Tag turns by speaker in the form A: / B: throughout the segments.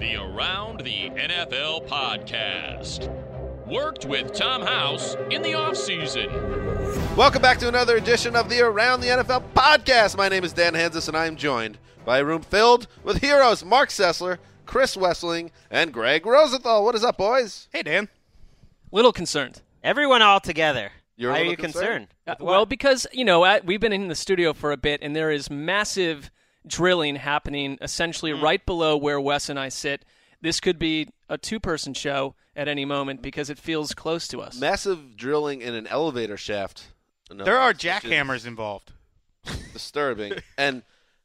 A: The Around the NFL podcast. Worked with Tom House in the offseason.
B: Welcome back to another edition of the Around the NFL podcast. My name is Dan Hanzus, and I am joined by a room filled with heroes Marc Sessler, Chris Wesseling, and Gregg Rosenthal. What is up, boys?
C: Hey, Dan.
D: Little concerned.
E: Everyone all together.
B: You're a
E: Why are you
B: concerned?
E: concerned?
D: Uh, well, because you know uh, we've been in the studio for a bit, and there is massive drilling happening essentially
E: Hmm.
D: right below where Wes and I sit. This could be a two-person show at any moment because it feels close to us.
B: Massive drilling in an elevator shaft. No,
C: There are jackhammers involved.
B: Disturbing, and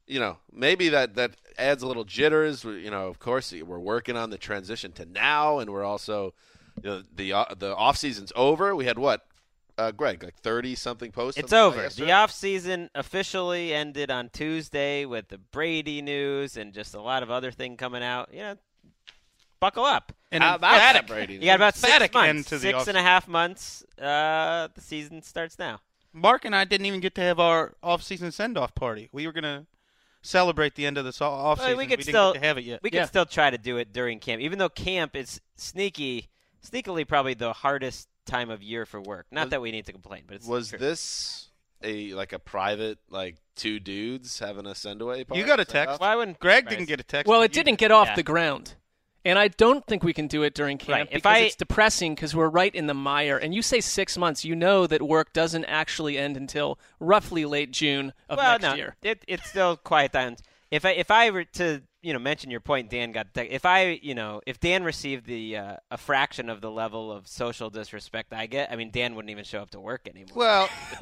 B: you know maybe that that adds a little jitters. You know, of course, we're working on the transition to now, and we're also you know, the uh, the off season's over. We had what, uh, Greg, like thirty something posts.
E: It's
B: something like
E: over. The off season officially ended on Tuesday with the Brady news and just a lot of other thing coming out. You know, buckle up.
C: And
B: How about
C: emphatic-
B: that, Brady?
E: You got about six months,
C: to the
E: six
C: off-
E: and a half months. Uh, the season starts now.
C: Mark and I didn't even get to have our off-season send-off party. We were gonna celebrate the end of the so- off-season.
E: Well, we could
C: didn't
E: still
C: get to have it yet.
E: We could
D: Yeah.
E: still try to do it during camp, even though camp is sneaky, sneakily probably the hardest time of year for work. Not
B: Was-
E: that we need to complain, but it's
B: Was
E: true.
B: this a like a private like two dudes having a send away party?
C: You got a text.
E: Why wouldn't
C: Greg
E: Bryce?
C: didn't get a text.
D: well, it didn't
C: did.
D: get off
E: Yeah.
D: the ground, and I don't think we can do it during camp
E: Right. If
D: because
E: I-
D: it's depressing because we're right in the mire. And you say six months, you know that work doesn't actually end until roughly late June of
E: well,
D: next
E: no,
D: year.
E: It, it's still quiet times. If I if I were to you know mention your point, Dan got the- if I you know if Dan received the uh, a fraction of the level of social disrespect I get, I mean Dan wouldn't even show up to work anymore.
C: Well,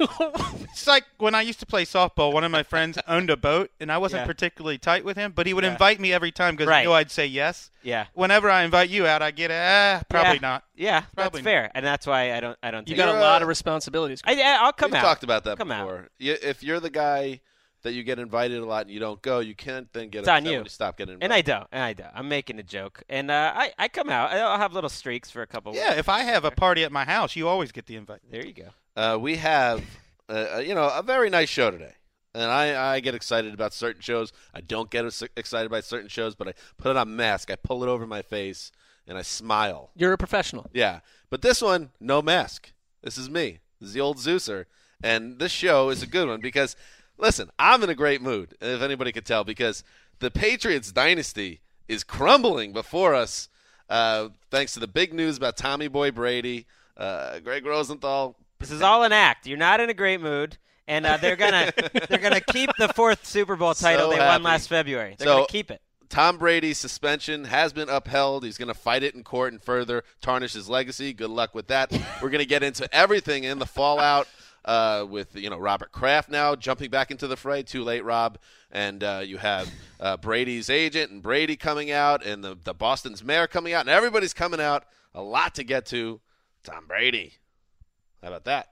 C: it's like when I used to play softball. One of my friends owned a boat, and I wasn't
E: Yeah.
C: particularly tight with him, but he would
E: Yeah.
C: invite me every time because
E: Right.
C: he knew I'd say yes.
E: yeah,
C: Whenever I invite you out, I get ah, probably
E: Yeah.
C: not.
E: yeah,
C: Probably
E: that's fair, and that's why I don't I don't.
D: You got a lot
B: uh,
D: of responsibilities.
E: I, I- I'll come
B: We've
E: out.
B: talked about that
E: Come out.
B: before. You, if you're the guy that you get invited a lot and you don't go, you can't then get
E: It's on you.
B: when you stop getting invited.
E: And I don't, and I don't. I'm making a joke, and uh, I I come out. I'll have little streaks for a couple.
C: Yeah, if I have a party at my house, you always get the invite.
E: there you go.
B: uh, we have, uh, you know, a very nice show today. And I, I get excited about certain shows. I don't get excited by certain shows, but I put it on mask. I pull it over my face and I smile.
D: You're a professional.
B: Yeah. But this one, no mask. This is me. This is the old Zeuser. And this show is a good one because, listen, I'm in a great mood, if anybody could tell, because the Patriots dynasty is crumbling before us uh, thanks to the big news about Tommy Boy Brady, uh, Gregg Rosenthal.
E: This is all an act. You're not in a great mood, and uh, they're gonna they're gonna keep the fourth Super Bowl title
B: So
E: they
B: happy.
E: won last February. They're
B: So-
E: gonna keep it.
B: Tom Brady's suspension has been upheld. He's going to fight it in court and further tarnish his legacy. Good luck with that. We're going to get into everything in the fallout uh, with you know Robert Kraft now jumping back into the fray. Too late, Rob. And uh, you have uh, Brady's agent and Brady coming out, and the the Boston's mayor coming out, and everybody's coming out. A lot to get to. Tom Brady. How about that?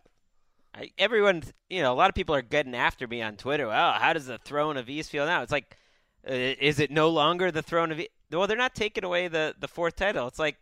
E: I, everyone, you know, a lot of people are getting after me on Twitter. Oh, how does the throne of East feel now? It's like, uh, is it no longer the throne of? Well, they're not taking away the the fourth title. It's like,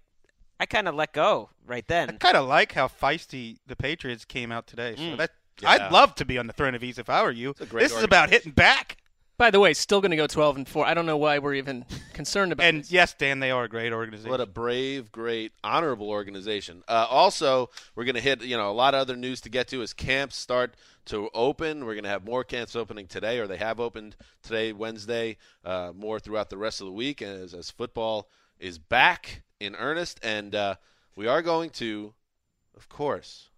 E: I kind of let go right then.
C: I kind of like how feisty the Patriots came out today. So
E: Mm.
C: that
B: Yeah.
C: I'd love to be on the throne of ease if I were you.
B: a great
C: This is about hitting back.
D: By the way, still going to go 12 and 4. I don't know why we're even concerned about
C: And
D: this.
C: yes, Dan, they are a great organization.
B: What a brave, great, honorable organization. Uh, also, we're going to hit you know a lot of other news to get to as camps start to open. We're going to have more camps opening today, or they have opened today, Wednesday. Uh, more throughout the rest of the week as as football is back in earnest, and uh, we are going to, of course,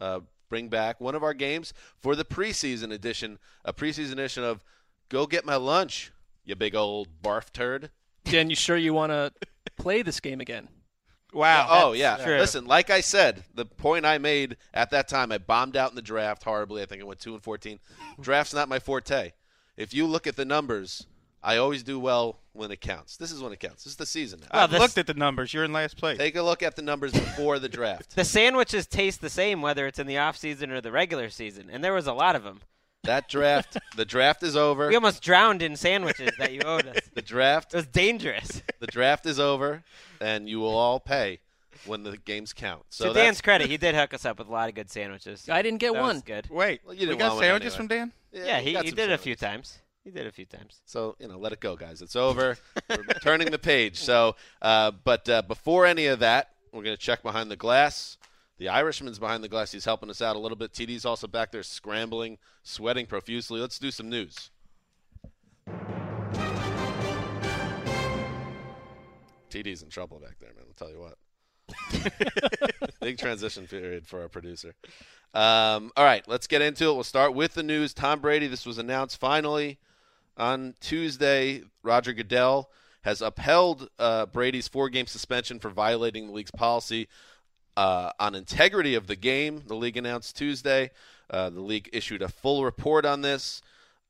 B: uh, bring back one of our games for the preseason edition, a preseason edition of "Go Get My Lunch." You big old barf turd.
D: Dan, you sure you want to play this game again?
C: wow.
B: Oh yeah.
E: true.
B: Listen, like I said, the point I made at that time, I bombed out in the draft horribly. I think I went two and fourteen. Draft's not my forte. If you look at the numbers, I always do well when it counts. This is when it counts. This is the season now.
C: I've
E: this-
C: looked at the numbers. You're in last place.
B: Take a look at the numbers before the draft.
E: The sandwiches taste the same whether it's in the off season or the regular season, and there was a lot of them.
B: That draft, the draft is over.
E: We almost drowned in sandwiches that you owed us.
B: The draft,
E: It was dangerous.
B: the draft is over, and you will all pay when the games count. So
E: to Dan's credit, he did hook us up with a lot of good sandwiches.
D: I didn't get
E: that
D: one.
E: Was good.
C: Wait,
B: Well, you
C: we
B: didn't
C: got sandwiches
B: anyway.
C: from Dan?
E: Yeah, he, he
B: some
E: did it a few times. He did it a few times.
B: So you know, let it go, guys. It's over. We're turning the page. So, uh, but uh, before any of that, we're going to check behind the glass. The Irishman's behind the glass. He's helping us out a little bit. TD's also back there scrambling, sweating profusely. Let's do some news. TD's in trouble back there, man. I'll tell you what. Big transition period for our producer. Um, all right, let's get into it. We'll start with the news. Tom Brady, this was announced finally on Tuesday. Roger Goodell has upheld uh, Brady's four game suspension for violating the league's policy uh, on integrity of the game. The league announced Tuesday. Uh, the league issued a full report on this.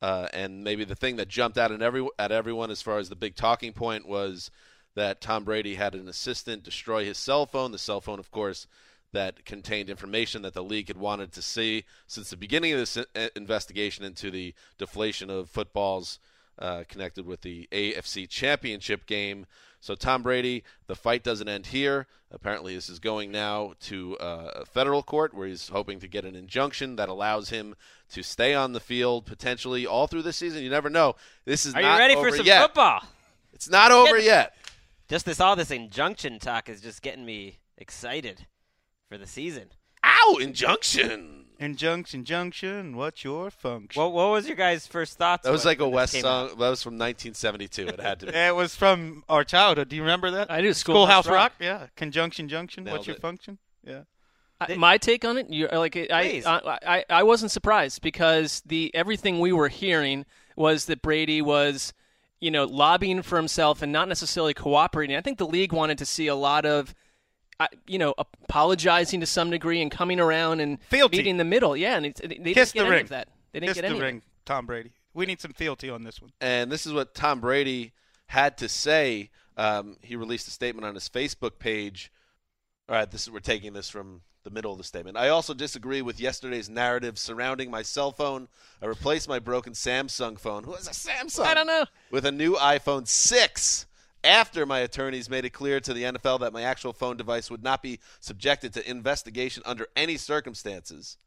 B: Uh, and maybe the thing that jumped out at, every, at everyone as far as the big talking point was that Tom Brady had an assistant destroy his cell phone. The cell phone, of course, that contained information that the league had wanted to see since the beginning of this investigation into the deflation of footballs uh, connected with the AFC Championship game. So, Tom Brady, the fight doesn't end here. Apparently, this is going now to uh, a federal court where he's hoping to get an injunction that allows him to stay on the field potentially all through the season. You never know. This is
E: Are
B: not
E: you ready
B: over
E: for some
B: yet.
E: football?
B: It's not over yet.
E: Just this, all this injunction talk is just getting me excited for the season.
B: Ow! Injunction.
C: Injunction, junction. What's your function?
E: What, what was your guys' first thoughts?
B: That was
E: when-
B: like a
E: when this
B: West
E: came
B: song.
E: out?
B: That was from 1972. It had to be.
C: it was from our childhood. Do you remember that?
D: I do.
C: Schoolhouse
D: Schoolhouse
C: Rock. Yeah. Conjunction, junction.
B: Nailed
C: What's your
B: it.
C: function? Yeah.
D: I- my take on it, you like I,
E: Please.
D: I, I, I wasn't surprised because the everything we were hearing was that Brady was, you know, lobbying for himself and not necessarily cooperating. I think the league wanted to see a lot of, you know, apologizing to some degree and coming around and
C: Fealty.
D: meeting the middle. Yeah, and it's, they didn't
C: Kiss
D: get
C: the
D: any
C: ring.
D: of that. They didn't
C: Kiss
D: get
C: the
D: any. of it.
C: ring, Tom Brady. We need some fealty on this one.
B: and this is what Tom Brady had to say. Um, he released a statement on his Facebook page. All right, this is we're taking this from the middle of the statement. I also disagree with yesterday's narrative surrounding my cell phone. I replaced my broken Samsung phone. Who has a Samsung?
D: I don't know.
B: With a new iPhone 6 after my attorneys made it clear to the NFL that my actual phone device would not be subjected to investigation under any circumstances.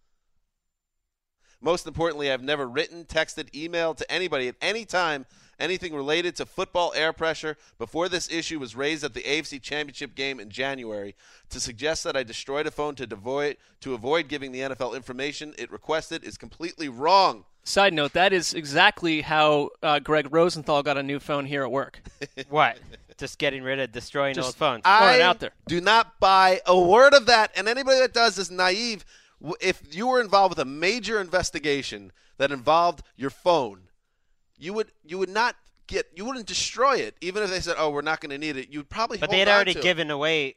B: Most importantly, I've never written, texted, emailed to anybody at any time anything related to football air pressure before this issue was raised at the AFC Championship game in January to suggest that I destroyed a phone to avoid to avoid giving the NFL information it requested is completely wrong.
D: Side note: That is exactly how uh, Gregg Rosenthal got a new phone here at work.
E: What? Just getting rid of destroying
D: Just-
E: old phones.
B: I
D: out there.
B: do not buy a word of that, and anybody that does is naive. If you were involved with a major investigation that involved your phone, you would you would not get you wouldn't destroy it, even if they said, "Oh, we're not going to need it." You'd probably.
E: But
B: hold
E: they had already
B: to it.
E: given away,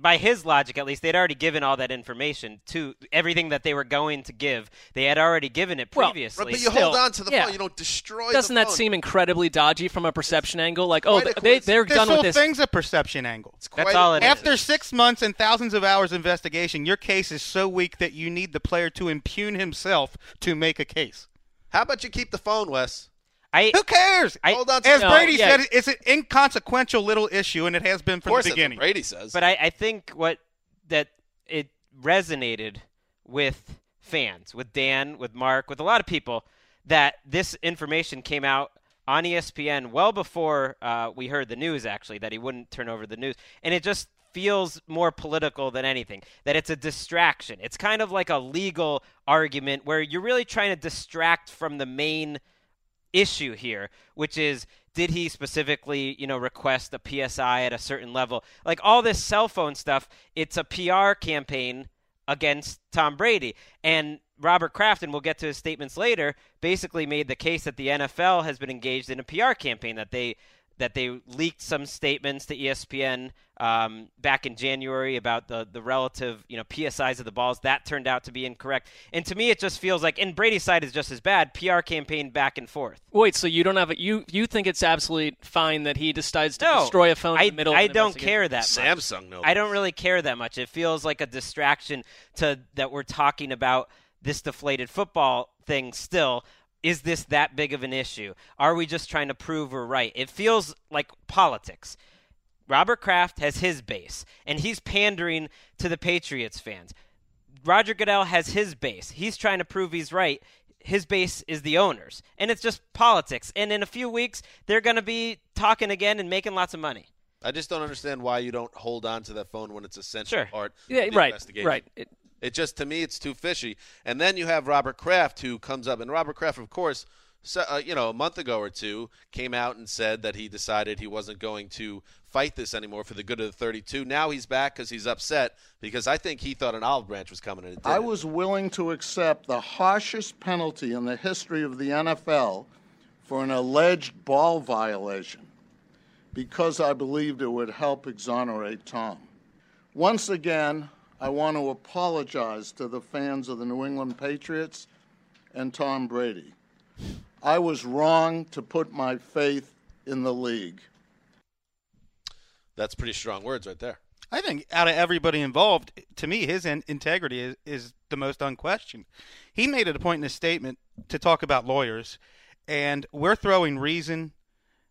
E: by his logic at least, they'd already given all that information to everything that they were going to give. They had already given it
D: Well,
E: previously.
B: Right, but you
D: Still,
B: hold on to the
D: yeah.
B: phone. You don't destroy.
D: Doesn't
B: the
D: that
B: phone.
D: seem incredibly dodgy from a perception angle? Like, oh,
B: Quite a
D: they they're
C: This
D: done
C: whole
D: with this.
C: thing's a perception angle.
B: It's
E: That's all it is.
C: After six months and thousands of hours investigation, your case is so weak that you need the player to impugn himself to make a case.
B: How about you keep the phone, Wes?
E: I,
C: Who cares?
E: I-
B: Hold on to
C: As
D: No,
C: Brady
D: yeah.
C: said, it's an inconsequential little issue, and it has been from the beginning.
B: Brady says.
E: but I, I think what that it resonated with fans, with Dan, with Mark, with a lot of people, that this information came out on ESPN well before uh, we heard the news. Actually, that he wouldn't turn over the news, and it just feels more political than anything. That it's a distraction. It's kind of like a legal argument where you're really trying to distract from the main issue here, which is did he specifically, you know, request a PSI at a certain level? Like all this cell phone stuff, it's a PR campaign against Tom Brady. And Robert Kraft, and we'll get to his statements later, basically made the case that the NFL has been engaged in a PR campaign that they that they leaked some statements to ESPN um, back in January about the the relative you know psi's of the balls. That turned out to be incorrect. And to me, it just feels like, and Brady's side is just as bad. PR campaign back and forth.
D: Wait, so you don't have it? You you think it's absolutely fine that he decides to
E: No,
D: destroy a phone
E: I,
D: in the middle?
E: I
D: of an
E: don't care that much.
B: Samsung, no.
E: I don't really care that much. It feels like a distraction to that we're talking about this deflated football thing still. Is this that big of an issue? Are we just trying to prove we're right? It feels like politics. Robert Kraft has his base, and he's pandering to the Patriots fans. Roger Goodell has his base. He's trying to prove he's right. His base is the owners, and it's just politics. And in a few weeks, they're going to be talking again and making lots of money.
B: I just don't understand why you don't hold on to that phone when it's essential
E: Sure.
B: part
D: Yeah,
B: of the
D: right,
B: investigation.
D: right. It,
B: It just to me it's too fishy. And then you have Robert Kraft who comes up, and Robert Kraft, of course, so, uh, you know, a month ago or two came out and said that he decided he wasn't going to fight this anymore for the good of the 32. Now he's back because he's upset because I think he thought an olive branch was coming and it
F: I was willing to accept the harshest penalty in the history of the NFL for an alleged ball violation because I believed it would help exonerate Tom. Once again, I want to apologize to the fans of the New England Patriots and Tom Brady. I was wrong to put my faith in the league.
B: That's pretty strong words right there.
C: I think out of everybody involved, to me, his in- integrity is, is the most unquestioned. He made it a point in his statement to talk about lawyers, and we're throwing reason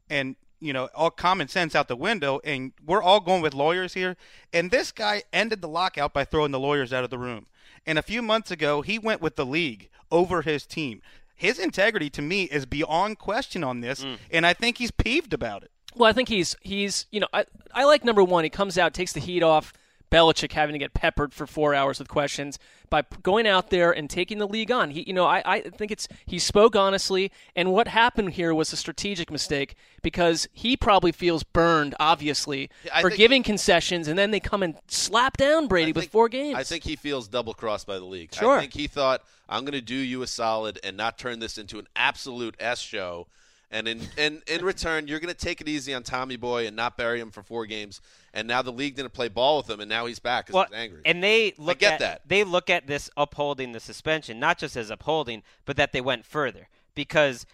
C: and you know all common sense out the window, and we're all going with lawyers here. And this guy ended the lockout by throwing the lawyers out of the room. And a few months ago, he went with the league over his team. His integrity, to me, is beyond question on this, mm. and I think he's peeved about it.
D: Well, I think he's he's you know I I like number one. He comes out, takes the heat off Belichick having to get peppered for four hours with questions by going out there and taking the league on. He you know I I think it's he spoke honestly, and what happened here was a strategic mistake because he probably feels burned, obviously,
B: I
D: for giving concessions, and then they come and slap down Brady
B: I
D: with
B: think-
D: four games.
B: I think he feels double crossed by the league.
D: Sure.
B: I think he thought I'm going to do you a solid and not turn this into an absolute S show. And in, in, in return, you're going to take it easy on Tommy Boy and not bury him for four games. And now the league didn't play ball with him, and now he's back because
E: Well,
B: he's angry.
E: And they look
B: get
E: at
B: that.
E: they look at this upholding the suspension not just as upholding, but that they went further because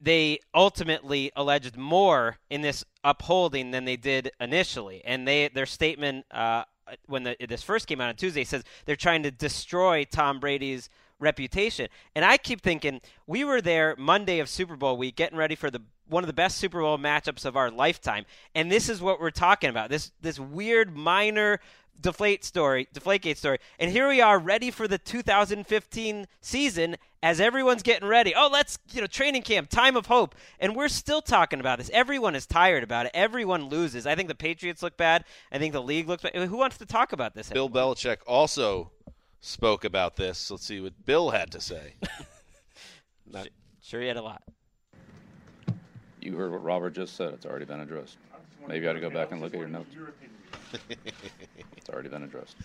E: they ultimately alleged more in this upholding than they did initially. And they their statement uh, when the, this first came out on Tuesday says they're trying to destroy Tom Brady's reputation. And I keep thinking we were there Monday of Super Bowl week getting ready for the one of the best Super Bowl matchups of our lifetime. And this is what we're talking about. This this weird minor deflate story, deflategate story. And here we are ready for the 2015 season as everyone's getting ready. Oh, let's, you know, training camp, time of hope. And we're still talking about this. Everyone is tired about it. Everyone loses. I think the Patriots look bad. I think the league looks bad. Who wants to talk about this?
B: Bill Belichick also spoke about this. Let's see what Bill had to say. Not,
E: Sure, he had a lot.
G: You heard what Robert just said. It's already been addressed. Maybe you ought to go back and look at your notes. it's already been addressed.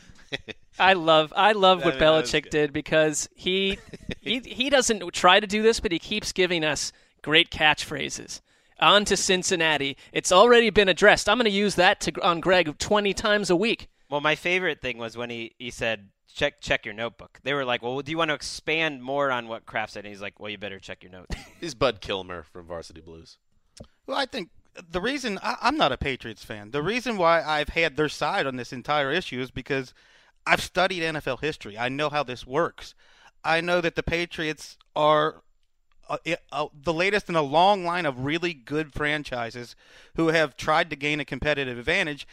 D: I love I love what
B: That- that is
D: Belichick did because he he he doesn't try to do this, but he keeps giving us great catchphrases. On to Cincinnati. It's already been addressed. I'm going to use that to on Greg 20 times a week.
E: Well, my favorite thing was when he, he said, check check your notebook. They were like, well, do you want to expand more on what Kraft said? And he's like, well, you better check your notes.
B: he's Bud Kilmer from Varsity Blues.
C: Well, I think the reason I, I'm not a Patriots fan, the reason why I've had their side on this entire issue is because I've studied NFL history. I know how this works. I know that the Patriots are uh, uh, the latest in a long line of really good franchises who have tried to gain a competitive advantage,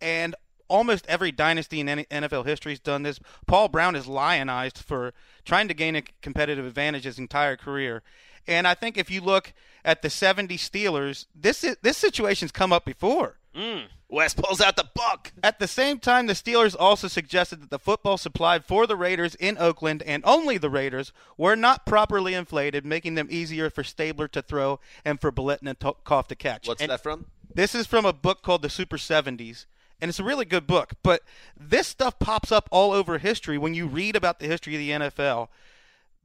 C: and almost every dynasty in NFL history has done this. Paul Brown is lionized for trying to gain a competitive advantage his entire career. And I think if you look at the 70 Steelers, this is, this situation's come up before.
B: Mm. Wes pulls out the buck.
C: At the same time, the Steelers also suggested that the football supplied for the Raiders in Oakland and only the Raiders were not properly inflated, making them easier for Stabler to throw and for Biletnikoff to catch.
B: What's
C: And
B: that from?
C: This is from a book called The Super 70s, and it's a really good book. But this stuff pops up all over history when you read about the history of the NFL.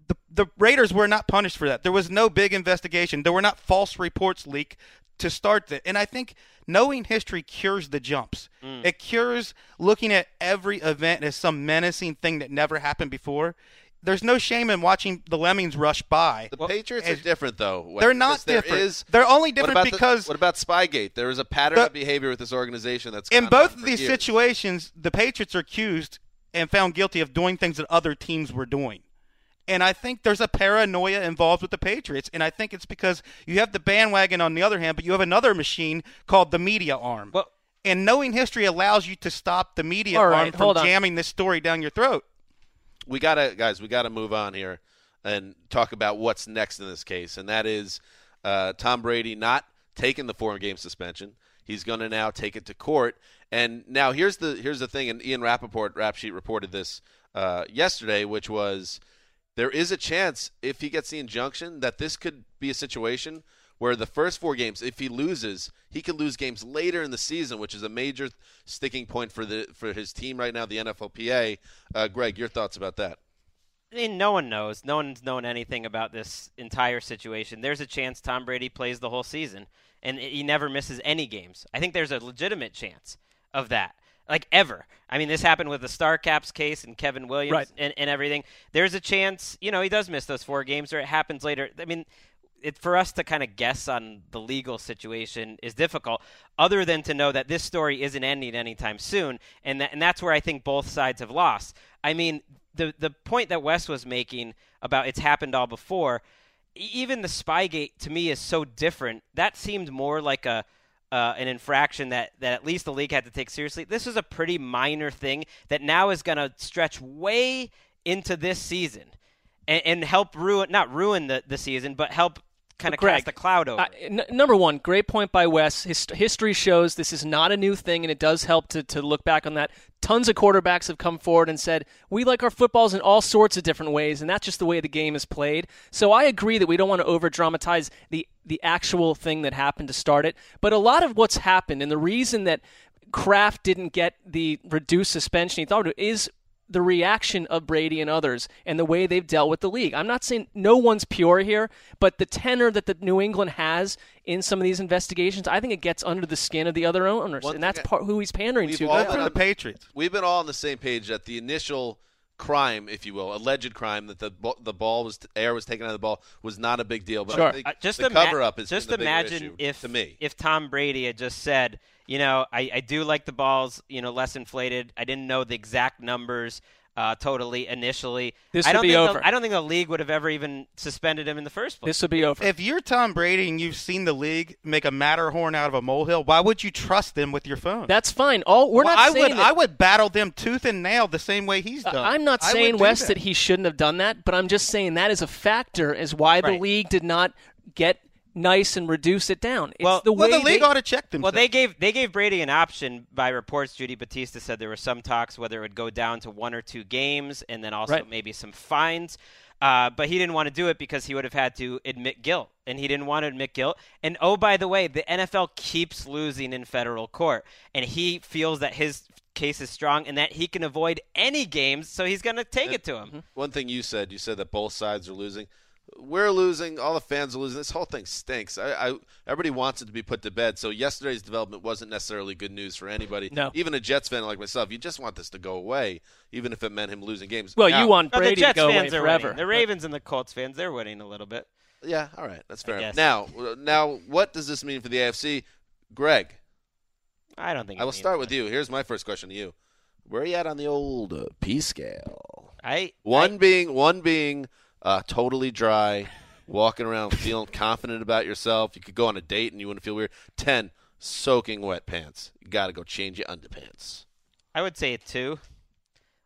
C: The, the Raiders were not punished for that. There was no big investigation. There were not false reports leaked to start that. And I think knowing history cures the jumps. Mm. It cures looking at every event as some menacing thing that never happened before. There's no shame in watching the lemmings rush by.
B: The Patriots are different, though.
C: They're not different.
B: is-
C: They're only
B: what
C: different
B: about the-
C: because
B: what about Spygate? There is a pattern
C: The-
B: of behavior with this organization that's
C: in both of these
B: years.
C: situations, the Patriots are accused and found guilty of doing things that other teams were doing. And I think there's a paranoia involved with the Patriots. And I think it's because you have the bandwagon on the other hand, but you have another machine called the media arm.
E: Well-
C: and knowing history allows you to stop the media
D: All
C: arm from jamming this story down your throat.
B: We gotta guys we gotta move on here and talk about what's next in this case and that is uh, tom brady not taking the four game suspension. He's going to now take it to court. And now here's the here's the thing and ian rapoport rap sheet reported this uh, yesterday which was there is a chance if he gets the injunction that this could be a situation where the first four games if he loses he could lose games later in the season which is a major sticking point for the for his team right now the nflpa uh, greg your thoughts about that
E: I mean, no one knows. No one's known anything about this entire situation. There's a chance Tom Brady plays the whole season, and he never misses any games. I think there's a legitimate chance of that. Like ever. I mean, this happened with the Star Caps case and Kevin Williams
D: Right.
E: and, and everything. There's a chance, you know, he does miss those four games, or it happens later. I mean, it, for us to kind of guess on the legal situation is difficult, other than to know that this story isn't ending anytime soon, and that, and that's where I think both sides have lost. I mean, the the point that Wes was making about it's happened all before, even the Spygate to me is so different. That seemed more like a uh, an infraction that, that at least the league had to take seriously. This is a pretty minor thing that now is going to stretch way into this season and, and help ruin not ruin the, the season, but help kind of cast a cloud over.
D: Uh, n- number one, great point by Wes. His- history shows this is not a new thing, and it does help to, to look back on that. Tons of quarterbacks have come forward and said, We like our footballs in all sorts of different ways, and that's just the way the game is played. So I agree that we don't want to over dramatize the, the actual thing that happened to start it. But a lot of what's happened, and the reason that Kraft didn't get the reduced suspension he thought it is the reaction of Brady and others and the way they've dealt with the league. I'm not saying no one's pure here, but the tenor that the New England has in some of these investigations, I think it gets under the skin of the other owners,
B: One
D: and that's
B: I-
D: part who he's pandering
B: We've
D: to.
B: all
D: Good
B: been
D: for
C: For
D: the
C: the Patriots.
B: We've been all on the same page that the initial crime, if you will, alleged crime that the the ball was air was taken out of the ball was not a big deal. But
D: Sure.
B: I think
E: Uh, just
B: the
E: ima-
B: cover up is
E: just
B: the
E: imagine
B: issue
E: if
B: to me.
E: if Tom Brady had just said, you know, I, I do like the balls, you know, less inflated. I didn't know the exact numbers uh, totally initially.
D: This
E: I
D: would
E: don't
D: be
E: think
D: over.
E: The, I don't think the league would have ever even suspended him in the first place.
D: This would be over.
C: If you're Tom Brady and you've seen the league make a Matterhorn out of a molehill, why would you trust them with your phone?
D: that's fine. All we're
C: Well,
D: not
C: I
D: saying
C: would.
D: that-
C: I would battle them tooth and nail the same way he's done.
D: I'm not saying
C: do
D: Wes
C: that.
D: that he shouldn't have done that, but I'm just saying that is a factor as why the league did not get nice and reduce it down. It's
E: Well-
D: the
C: Well, the league
D: they,
C: ought to check themselves.
E: Well, they gave they gave Brady an option by reports. Judy Battista said there were some talks whether it would go down to one or two games, and then also
D: Right.
E: maybe some fines. Uh, but he didn't want to do it because he would have had to admit guilt, and he didn't want to admit guilt. And oh, by the way, the NFL keeps losing in federal court, and he feels that his case is strong and that he can avoid any games, so he's going to take it to him.
B: One thing you said, you said that both sides are losing. We're losing. All the fans are losing. This whole thing stinks. I, I everybody wants it to be put to bed. So yesterday's development wasn't necessarily good news for anybody.
D: No.
B: even a Jets fan like myself, you just want this to go away, even if it meant him losing games.
D: well,
B: Now-
D: you want Brady
E: the Jets
D: to go away
E: fans are
D: forever.
E: winning. The Ravens and the Colts fans, they're winning a little bit.
B: Yeah, all right, that's fair. Now, now, what does this mean for the AFC, Greg?
E: I don't think.
B: I will start
E: much.
B: with you. Here's my first question to you: Where are you at on the old uh, P scale?
E: I
B: One being one being uh, totally dry, walking around feeling confident about yourself. You could go on a date and you wouldn't feel weird. Ten, soaking wet pants. You got to go change your underpants.
E: I would say it too.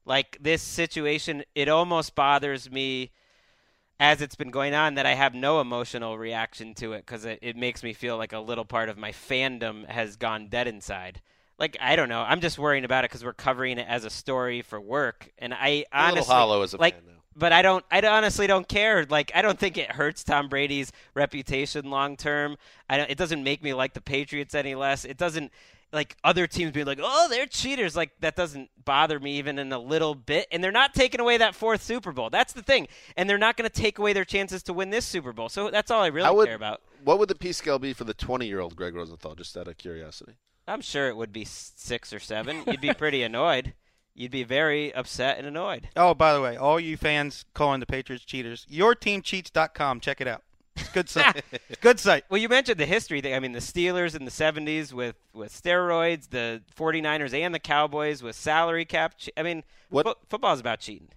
E: Like this situation, it almost bothers me as it's been going on that I have no emotional reaction to it because it, it makes me feel like a little part of my fandom has gone dead inside. Like I don't know, I'm just worrying about it because we're covering it as a story for work, and I
B: A little
E: honestly
B: hollow as a
E: like.
B: fan.
E: But I don't. I honestly don't care. Like I don't think it hurts Tom Brady's reputation long term. I don't, it doesn't make me like the Patriots any less. It doesn't. like other teams being like, "Oh, they're cheaters." Like that doesn't bother me even in a little bit. And they're not taking away that fourth Super Bowl. That's the thing. And they're not going to take away their chances to win this Super Bowl. So that's all I really
B: would-
E: care about.
B: What would the P scale be for the 20 year old Gregg Rosenthal? Just out of curiosity.
E: I'm sure it would be six or seven. You'd be pretty annoyed. You'd be very upset and annoyed.
C: Oh, by the way, all you fans calling the Patriots cheaters, yourteamcheats.com. Check it out. It's good site. good site.
E: Well, you mentioned the history thing. I mean, the Steelers in the 70s with, with steroids, the 49ers and the Cowboys with salary cap. che- I mean,
B: What-
E: fo- football's about cheating.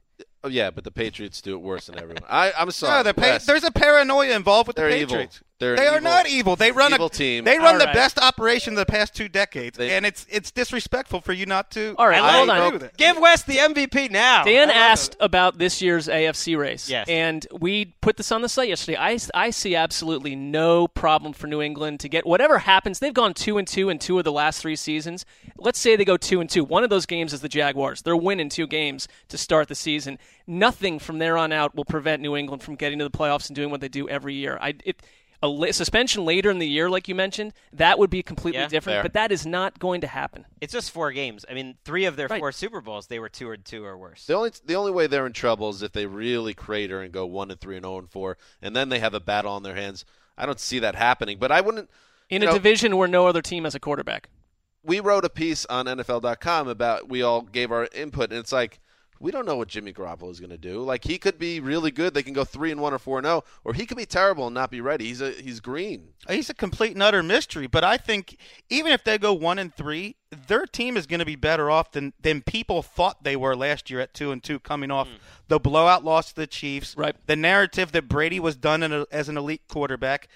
B: Oh yeah, but the Patriots do it worse than everyone. I, I'm sorry.
C: No, the pa-
B: Wes.
C: there's a paranoia involved with
B: They're
C: the
B: evil.
C: Patriots.
B: They're
C: they are
B: evil-
C: not evil. They run
B: evil
C: a
B: team.
C: They run
D: All
C: the
D: right.
C: best operation of the past two decades,
B: They-
C: and it's it's disrespectful for you not to.
D: All right,
E: I
D: hold
E: agree
D: on.
C: with it.
E: Give Wes the MVP now.
D: Dan
C: I love
D: asked about this year's AFC race.
E: Yes.
D: And we put this on the site yesterday. I, I see absolutely no problem for New England to get whatever happens. They've gone 2 and 2 in two of the last 3 seasons. Let's say they go 2 and 2. One of those games is the Jaguars. They're winning two games to start the season. Nothing from there on out will prevent New England from getting to the playoffs and doing what they do every year. I it a la- suspension later in the year like you mentioned, that would be completely
E: Yeah,
D: different,
B: fair.
D: but that is not going to happen.
E: It's just four games. I mean, three of their
D: Right.
E: four Super Bowls, they were two or two or worse.
B: The only the only way they're in trouble is if they really crater and go one and three and zero and four, and then they have a battle on their hands. I don't see that happening, but I wouldn't.
D: In a
B: know,
D: division where no other team has a quarterback.
B: we wrote a piece on NFL.com about we all gave our input, and it's like we don't know what Jimmy Garoppolo is going to do. Like he could be really good; they can go three and one or four and zero, or he could be terrible and not be ready. He's a he's green.
C: He's a complete and utter mystery. But I think even if they go one and three, their team is going to be better off than than people thought they were last year at two and two, coming off hmm. the blowout loss to the Chiefs.
D: Right.
C: The narrative that Brady was done in a, as an elite quarterback.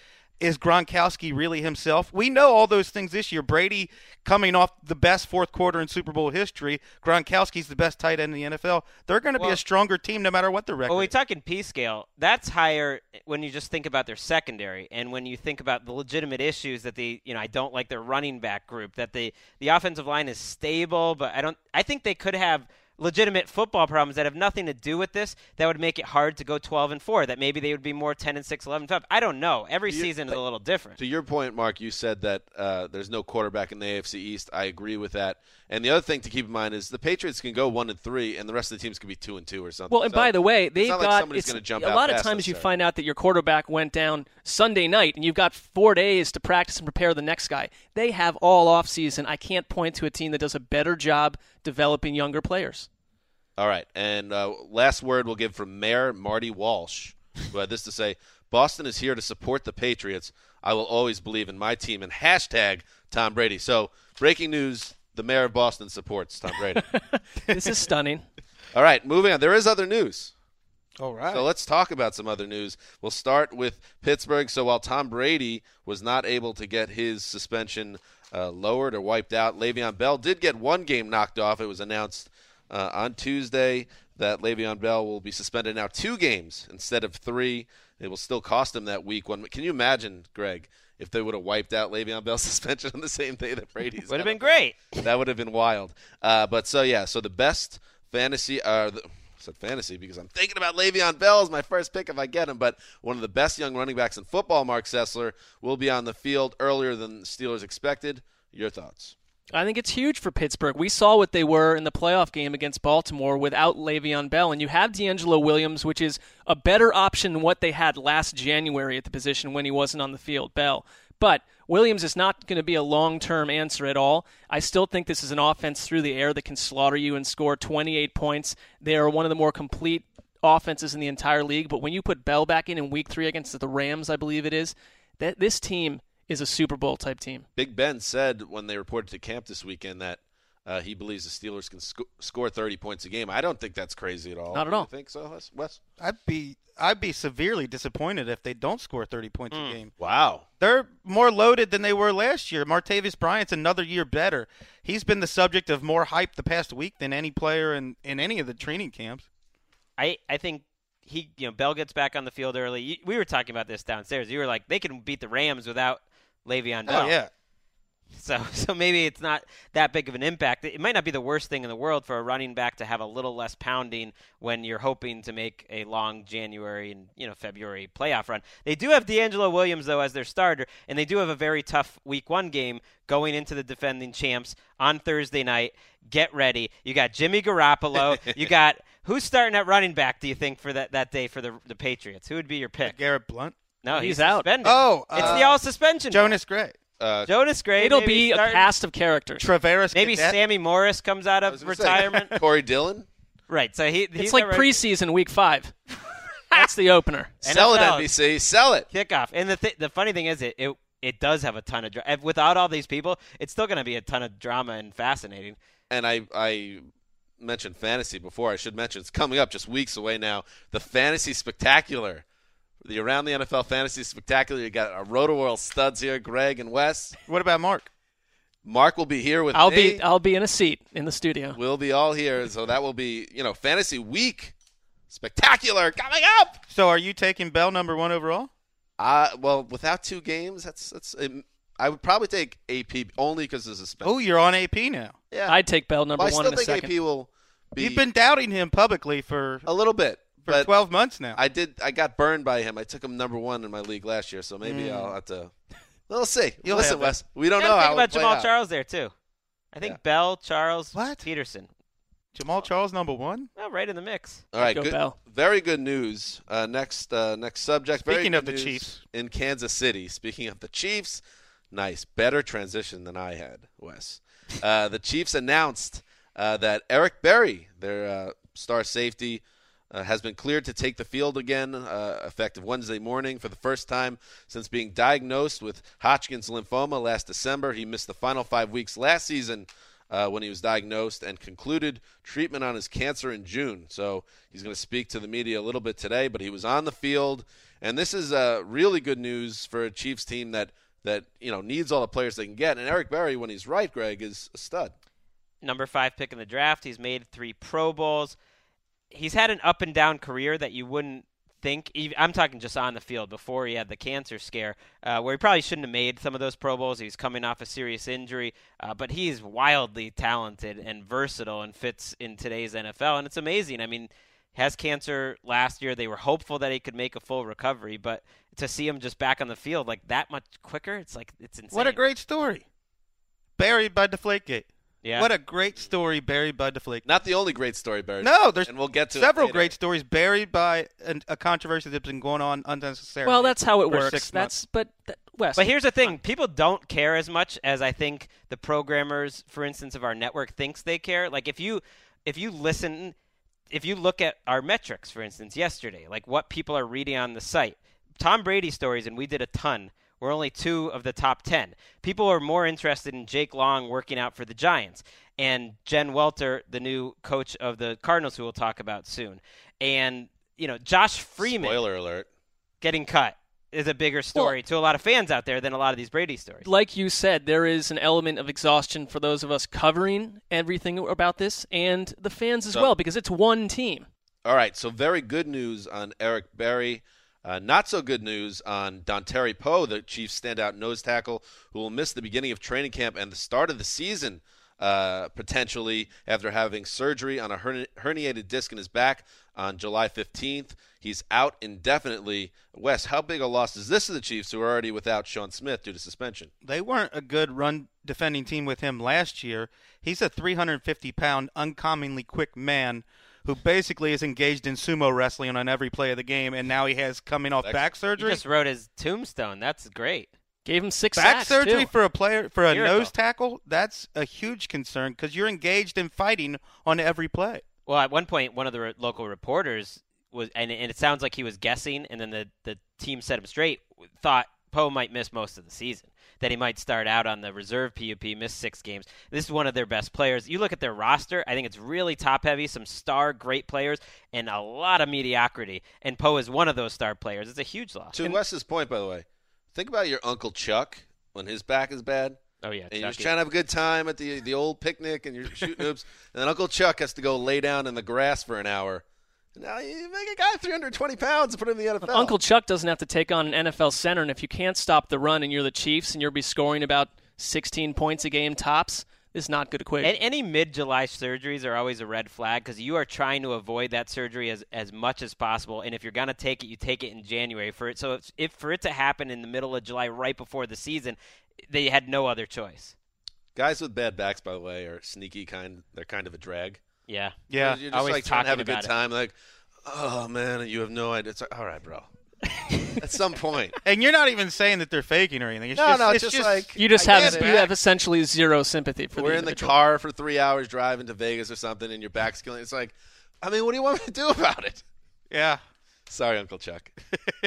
C: Is Gronkowski really himself? We know all those things this year. Brady coming off the best fourth quarter in Super Bowl history. Gronkowski's the best tight end in the NFL. They're going to be a stronger team no matter what the record.
E: Well, we talk in P scale. That's higher when you just think about their secondary, and when you think about the legitimate issues that they, you know, I don't like their running back group. That the the offensive line is stable, but I don't. I think they could have legitimate football problems that have nothing to do with this that would make it hard to go 12 and 4 that maybe they would be more 10 and 6 11 12 i don't know every
B: You-
E: season is a little different
B: To your point, Mark, you said that uh, there's no quarterback in the AFC East. I agree with that. And the other thing to keep in mind is the Patriots can go one and three, and the rest of the teams could be two and two or something.
D: Well, and
B: So
D: by the way, they've
B: not like
D: got
B: somebody's
D: it's,
B: jump
D: a
B: out
D: lot of
B: fast
D: times you
B: necessarily.
D: find out that your quarterback went down Sunday night, and you've got four days to practice and prepare the next guy. They have all off season. I can't point to a team that does a better job developing younger players.
B: All right, and uh, last word we'll give from Mayor Marty Walsh, who had this to say: "Boston is here to support the Patriots. I will always believe in my team." And hashtag Tom Brady. So, breaking news: the mayor of Boston supports Tom Brady.
D: This is stunning.
B: All right, moving on. There is other news.
C: All right.
B: So let's talk about some other news. We'll start with Pittsburgh. So while Tom Brady was not able to get his suspension uh, lowered or wiped out, Le'Veon Bell did get one game knocked off. It was announced uh, on Tuesday that Le'Veon Bell will be suspended now two games instead of three. It will still cost him that week one. Can you imagine, Greg, if they would have wiped out Le'Veon Bell's suspension on the same day that Brady's?
E: would have been great
B: That would have been wild. Uh, but so yeah, so the best fantasy, uh, I said fantasy because I'm thinking about Le'Veon Bell as my first pick if I get him. But one of the best young running backs in football, Marc Sessler, will be on the field earlier than the Steelers expected. Your thoughts?
D: I think it's huge for Pittsburgh. We saw what they were in the playoff game against Baltimore without Le'Veon Bell, and you have DeAngelo Williams, which is a better option than what they had last January at the position when he wasn't on the field. Bell, but Williams is not going to be a long-term answer at all. I still think this is an offense through the air that can slaughter you and score 28 points. They are one of the more complete offenses in the entire league. But when you put Bell back in in Week Three against the Rams, I believe it is, that this team is a Super Bowl type team.
B: Big Ben said when they reported to camp this weekend that uh, he believes the Steelers can sc- score 30 points a game. I don't think that's crazy at all.
D: Not at all.
B: You think so, Wes- Wes?
C: I'd be I'd be severely disappointed if they don't score 30 points a game.
B: Wow.
C: They're more loaded than they were last year. Martavis Bryant's another year better. He's been the subject of more hype the past week than any player in, in any of the training camps.
E: I, I think he you know Bell gets back on the field early. We were talking about this downstairs. You were like they can beat the Rams without Le'Veon oh, Bell.
C: Oh yeah.
E: So, so maybe it's not that big of an impact. It might not be the worst thing in the world for a running back to have a little less pounding when you're hoping to make a long January and you know February playoff run. They do have DeAngelo Williams though as their starter, and they do have a very tough Week One game going into the defending champs on Thursday night. Get ready. You got Jimmy Garoppolo. you got who's starting at running back? Do you think for that that day for the the Patriots? Who would be your pick?
C: Garrett Blount.
E: No,
D: He's
E: he's,
D: out.
E: Suspended.
C: Oh,
E: it's
C: uh,
E: the all suspension.
C: Jonas Gray.
B: Uh,
E: Jonas Gray.
D: It'll
E: maybe
D: be a cast of characters.
C: Travaris.
E: Maybe
C: Cadet.
E: Sammy Morris comes out of
B: was gonna say,
E: retirement.
B: Corey Dillon.
E: right. So he.
D: It's
E: he's
D: like
E: not
D: preseason week five. That's the opener.
B: Sell it, NBC. Sell it.
E: kickoff. And the th- the funny thing is, it it, it does have a ton of dra- without all these people, it's still going to be a ton of drama and fascinating.
B: and I I mentioned fantasy before. I should mention it's coming up just weeks away now. The Fantasy Spectacular, the Around the NFL Fantasy Spectacular. You got our Rotoworld studs here, Greg and Wes.
C: What about Mark?
B: Mark will be here with
D: I'll
B: me.
D: be I'll be in a seat in the studio.
B: We'll be all here, so that will be you know Fantasy Week Spectacular coming up.
C: So are you taking Bell number one overall?
B: Uh well, without two games, that's that's. Um, I would probably take AP only because of suspension.
C: Oh, you're on AP now.
B: yeah.
D: I'd take Bell number
B: one. I
D: one
B: still
D: in a
B: think
D: second.
B: AP will be
C: You've been doubting him publicly for
B: a little bit,
C: for
B: but
C: 12 months now.
B: I did. I got burned by him. I took him number one in my league last year, so maybe
C: Mm.
B: I'll have to. We'll see.
C: You'll
B: Listen. Wes, we don't
E: You
B: know
E: gotta
B: how
E: think
B: it'll
E: about
B: play
E: Jamal
B: out.
E: Charles there too. I think
B: Yeah.
E: Bell, Charles,
C: What?
E: Peterson.
C: Jamaal Charles number one.
E: Well, right in the mix.
B: All right,
D: Go
B: good,
D: Bell.
B: very good news. Uh, next, uh, next subject. very
C: Speaking
B: good
C: of the
B: news
C: Chiefs.
B: in Kansas City. Speaking of the Chiefs, nice, better transition than I had, Wes. Uh, the Chiefs announced uh, that Eric Berry, their uh, star safety, uh, has been cleared to take the field again, uh, effective Wednesday morning for the first time since being diagnosed with Hodgkin's lymphoma last December. He missed the final five weeks last season uh, when he was diagnosed and concluded treatment on his cancer in June. So he's going to speak to the media a little bit today, but he was on the field, and this is uh, really good news for a Chiefs team that that you know needs all the players they can get. And Eric Berry, when he's right, Greg, is a stud.
E: Number five pick in the draft. He's made three Pro Bowls. He's had an up and down career that you wouldn't think. I'm talking just on the field before he had the cancer scare, uh, where he probably shouldn't have made some of those Pro Bowls. He was coming off a serious injury, uh, but he's wildly talented and versatile and fits in today's NFL. And it's amazing. I mean, has cancer last year. They were hopeful that he could make a full recovery, but to see him just back on the field like that much quicker, it's like it's insane.
C: What a great story. Buried by Deflategate.
E: Yeah.
C: What a great story buried by Deflategate.
B: Not the only great story, Barry.
C: No, there's
B: and we'll get to
C: several
B: later.
C: great stories buried by an, a controversy that's been going on unnecessarily.
D: Well, that's how it
C: for
D: works. That's but that, Wes.
E: But here's the thing: people don't care as much as I think the programmers, for instance, of our network thinks they care. Like if you if you listen, if you look at our metrics, for instance, yesterday, like what people are reading on the site, Tom Brady stories, and we did a ton. We're only two of the top ten. People are more interested in Jake Long working out for the Giants and Jen Welter, the new coach of the Cardinals, who we'll talk about soon, and you know Josh Freeman
B: Spoiler alert.
E: getting cut is a bigger story to a lot of fans out there than a lot of these Brady stories.
D: like you said, there is an element of exhaustion for those of us covering everything about this and the fans as
B: So-
D: well because it's one team.
B: All right, so very good news on Eric Berry. Uh, not so good news on Dontari Poe, the Chiefs' standout nose tackle, who will miss the beginning of training camp and the start of the season uh, potentially after having surgery on a herni- herniated disc in his back on July 15th. He's out indefinitely. Wes, how big a loss is this to the Chiefs, who are already without Sean Smith due to suspension?
C: they weren't a good run defending team with him last year. He's a 350 pound, uncommonly quick man who basically is engaged in sumo wrestling on every play of the game, and now he has coming off
B: That's-
C: back
E: He
C: surgery.
E: just wrote his tombstone. That's great.
D: Gave him six
C: Back
D: sacks
C: surgery
D: too.
C: for a player for a
E: Miracle.
C: nose tackle. That's a huge concern because you're engaged in fighting on every play.
E: Well, at one point, one of the re- local reporters was, and, and it sounds like he was guessing, and then the, the team set him straight, thought Poe might miss most of the season. That he might start out on the reserve PUP, miss six games. This is one of their best players. You look at their roster, I think it's really top heavy, some star great players, and a lot of mediocrity. And Poe is one of those star players. It's a huge loss.
B: To Wes's point, by the way, think about your Uncle Chuck when his back is bad.
E: Oh, yeah.
B: and you're just trying to have a good time at the the old picnic, and you're shooting hoops, and then Uncle Chuck has to go lay down in the grass for an hour. And now you make a guy 320 pounds and put him in the NFL.
D: Uncle Chuck doesn't have to take on an NFL center, and if you can't stop the run and you're the Chiefs and you'll be scoring about 16 points a game tops this is not good equation.
E: And any mid-July surgeries are always a red flag because you are trying to avoid that surgery as, as much as possible. And if you're gonna take it, you take it in January for it. So if, if for it to happen in the middle of July, right before the season, they had no other choice.
B: Guys with bad backs, by the way, are sneaky kind. They're kind of a drag.
E: Yeah,
C: Yeah.
B: You're just
E: always
B: like trying to have a good
E: it.
B: time. Like, oh man, you have no idea. It's like, all right, bro. At some point.
C: And you're not even saying that they're faking or anything. It's
B: No,
C: just,
B: no,
C: it's
B: just like-
D: you just
B: I
D: have you have essentially zero sympathy for
B: We're
D: the
B: in the car for three hours driving to Vegas or something, and your back's killing. It's like, I mean, what do you want me to do about it?
C: yeah.
B: Sorry, Uncle Chuck.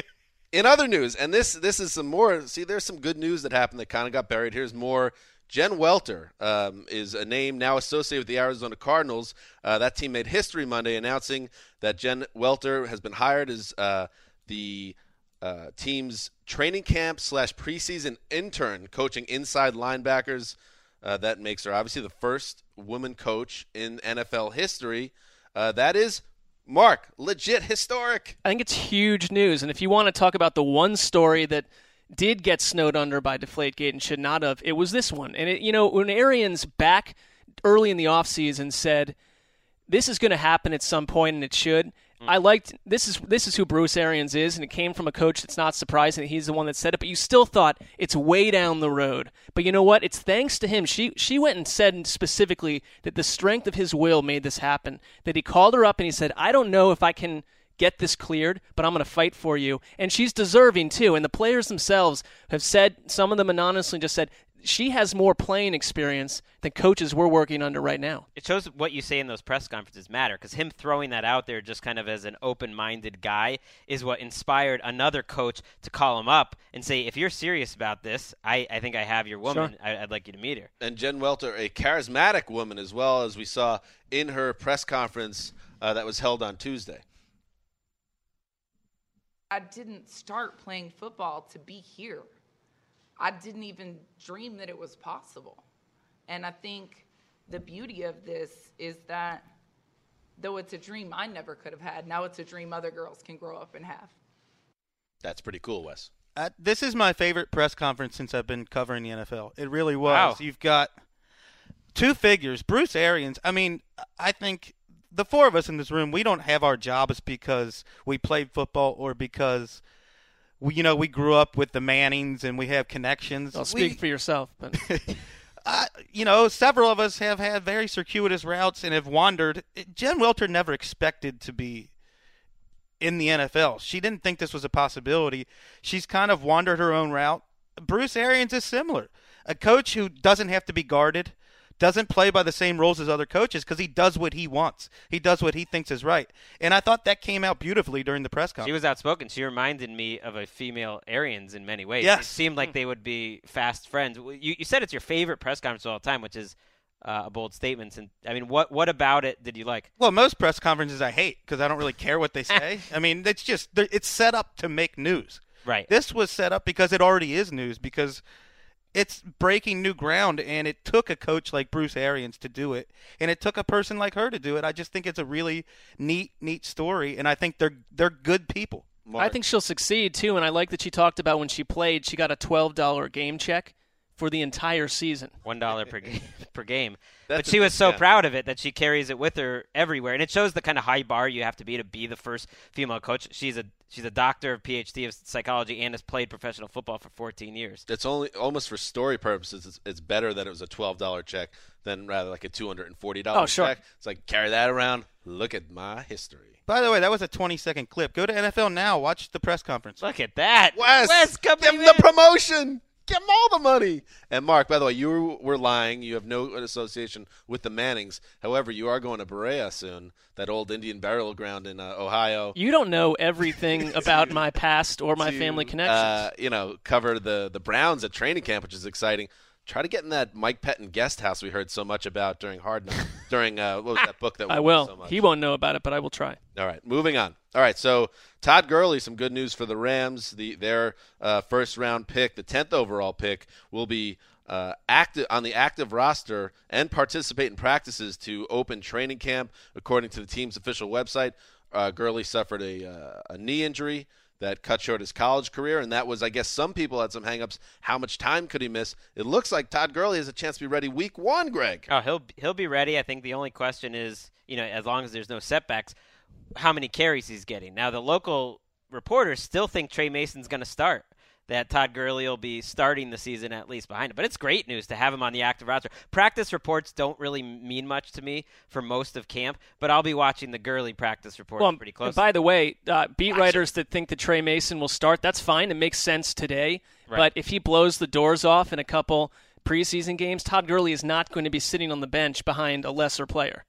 B: In other news, and this this is some more. See, there's some good news that happened that kind of got buried. Here's more. Jen Welter um, is a name now associated with the Arizona Cardinals. Uh, that team made history Monday, announcing that Jen Welter has been hired as uh, the uh, team's training camp slash preseason intern, coaching inside linebackers. Uh, that makes her obviously the first woman coach in NFL history. Uh, that is Mark, legit historic.
D: I think it's huge news. And if you want to talk about the one story that did get snowed under by Deflategate and should not have, it was this one. And it, you know, when Arians back early in the offseason said this is going to happen at some point and it should. Mm. I liked this is this is who Bruce Arians is, and it came from a coach that's not surprising that he's the one that said it. But you still thought it's way down the road. But you know what? It's thanks to him. She she went and said specifically that the strength of his will made this happen. That he called her up and he said, "I don't know if I can." Get this cleared, but I'm going to fight for you. And she's deserving too. And the players themselves have said, some of them anonymously just said, she has more playing experience than coaches we're working under right now.
E: It shows what you say in those press conferences matter because him throwing that out there just kind of as an open minded guy is what inspired another coach to call him up and say, if you're serious about this, I, I think I have your woman. I, I'd like you to meet her.
B: And Jen Welter, a charismatic woman as well, as we saw in her press conference uh, that was held on Tuesday.
H: I didn't start playing football to be here. I didn't even dream that it was possible. And I think the beauty of this is that though it's a dream I never could have had, now it's a dream other girls can grow up and have.
B: That's pretty cool, Wes.
C: Uh, this is my favorite press conference since I've been covering the NFL. It really was.
E: Wow.
C: You've got two figures. Bruce Arians. I mean, I think the four of us in this room, we don't have our jobs because we played football or because we, you know, we grew up with the Mannings and we have connections.
D: I'll speak
C: We-
D: for yourself, but
C: uh, you know, several of us have had very circuitous routes and have wandered. Jen Welter never expected to be in the NFL. She didn't think this was a possibility. She's kind of wandered her own route. Bruce Arians is similar. A coach who doesn't have to be guarded, doesn't play by the same rules as other coaches because he does what he wants. He does what he thinks is right. And I thought that came out beautifully during the press conference.
E: She was outspoken. She reminded me of a female Arians in many ways.
C: Yes.
E: It seemed like they would be fast friends. You, you said it's your favorite press conference of all time, which is uh, a bold statement. And I mean, what what about it did you like?
C: Well, most press conferences I hate because I don't really care what they say. I mean, it's just it's set up to make news.
E: Right.
C: This was set up because it already is news because it's breaking new ground and it took a coach like Bruce Arians to do it and it took a person like her to do it. I just think it's a really neat neat story and I think they're they're good people.
D: I think she'll succeed too. And I like that she talked about when she played, she got a twelve dollar game check for the entire season.
E: one dollar per game per game.
B: That's
E: but she was so
B: yeah.
E: proud of it that she carries it with her everywhere, and it shows the kind of high bar you have to be to be the first female coach. She's a she's a doctor, of PhD of psychology, and has played professional football for 14 years.
B: It's only almost for story purposes. It's, it's better that it was a twelve dollar check than rather like a two hundred and forty dollar
D: Oh, sure.
B: check. It's like carry that around. Look at my history.
C: By the way, that was a 20 second clip. Go to NFL now, watch the press conference.
E: Look at that,
B: Wes,
E: Wes
B: give
E: coming
B: him
E: in.
B: the promotion. Give him all the money. And Mark, by the way, you were lying. You have no association with the Mannings. However, you are going to Berea soon, that old Indian burial ground in uh, Ohio.
D: You don't know everything about my past or my
B: to,
D: family connections.
B: Uh, you know, cover the the Browns at training camp, which is exciting. Try to get in that Mike Pettine guest house we heard so much about during Hard Knocks. during uh, what was that book that
D: I will.
B: So
D: he won't know about it, but I will try.
B: All right, moving on. All right, so Todd Gurley, some good news for the Rams. The their uh, first round pick, the tenth overall pick, will be uh, active on the active roster and participate in practices to open training camp, according to the team's official website. Uh, Gurley suffered a, uh, a knee injury that cut short his college career, and that was, I guess, some people had some hangups. How much time could he miss? It looks like Todd Gurley has a chance to be ready week one. Gregg.
E: Oh, he'll he'll be ready. I think the only question is, you know, as long as there's no setbacks, how many carries he's getting. Now, the local reporters still think Tre Mason's going to start. That Todd Gurley will be starting the season at least behind him. But it's great news to have him on the active roster. Practice reports don't really mean much to me for most of camp, but I'll be watching the Gurley practice reports
D: Well,
E: pretty
D: and
E: closely.
D: by the way, uh, beat writers that think that Tre Mason will start, that's fine. It makes sense today.
E: Right.
D: But if he blows the doors off in a couple preseason games, Todd Gurley is not going to be sitting on the bench behind a lesser player.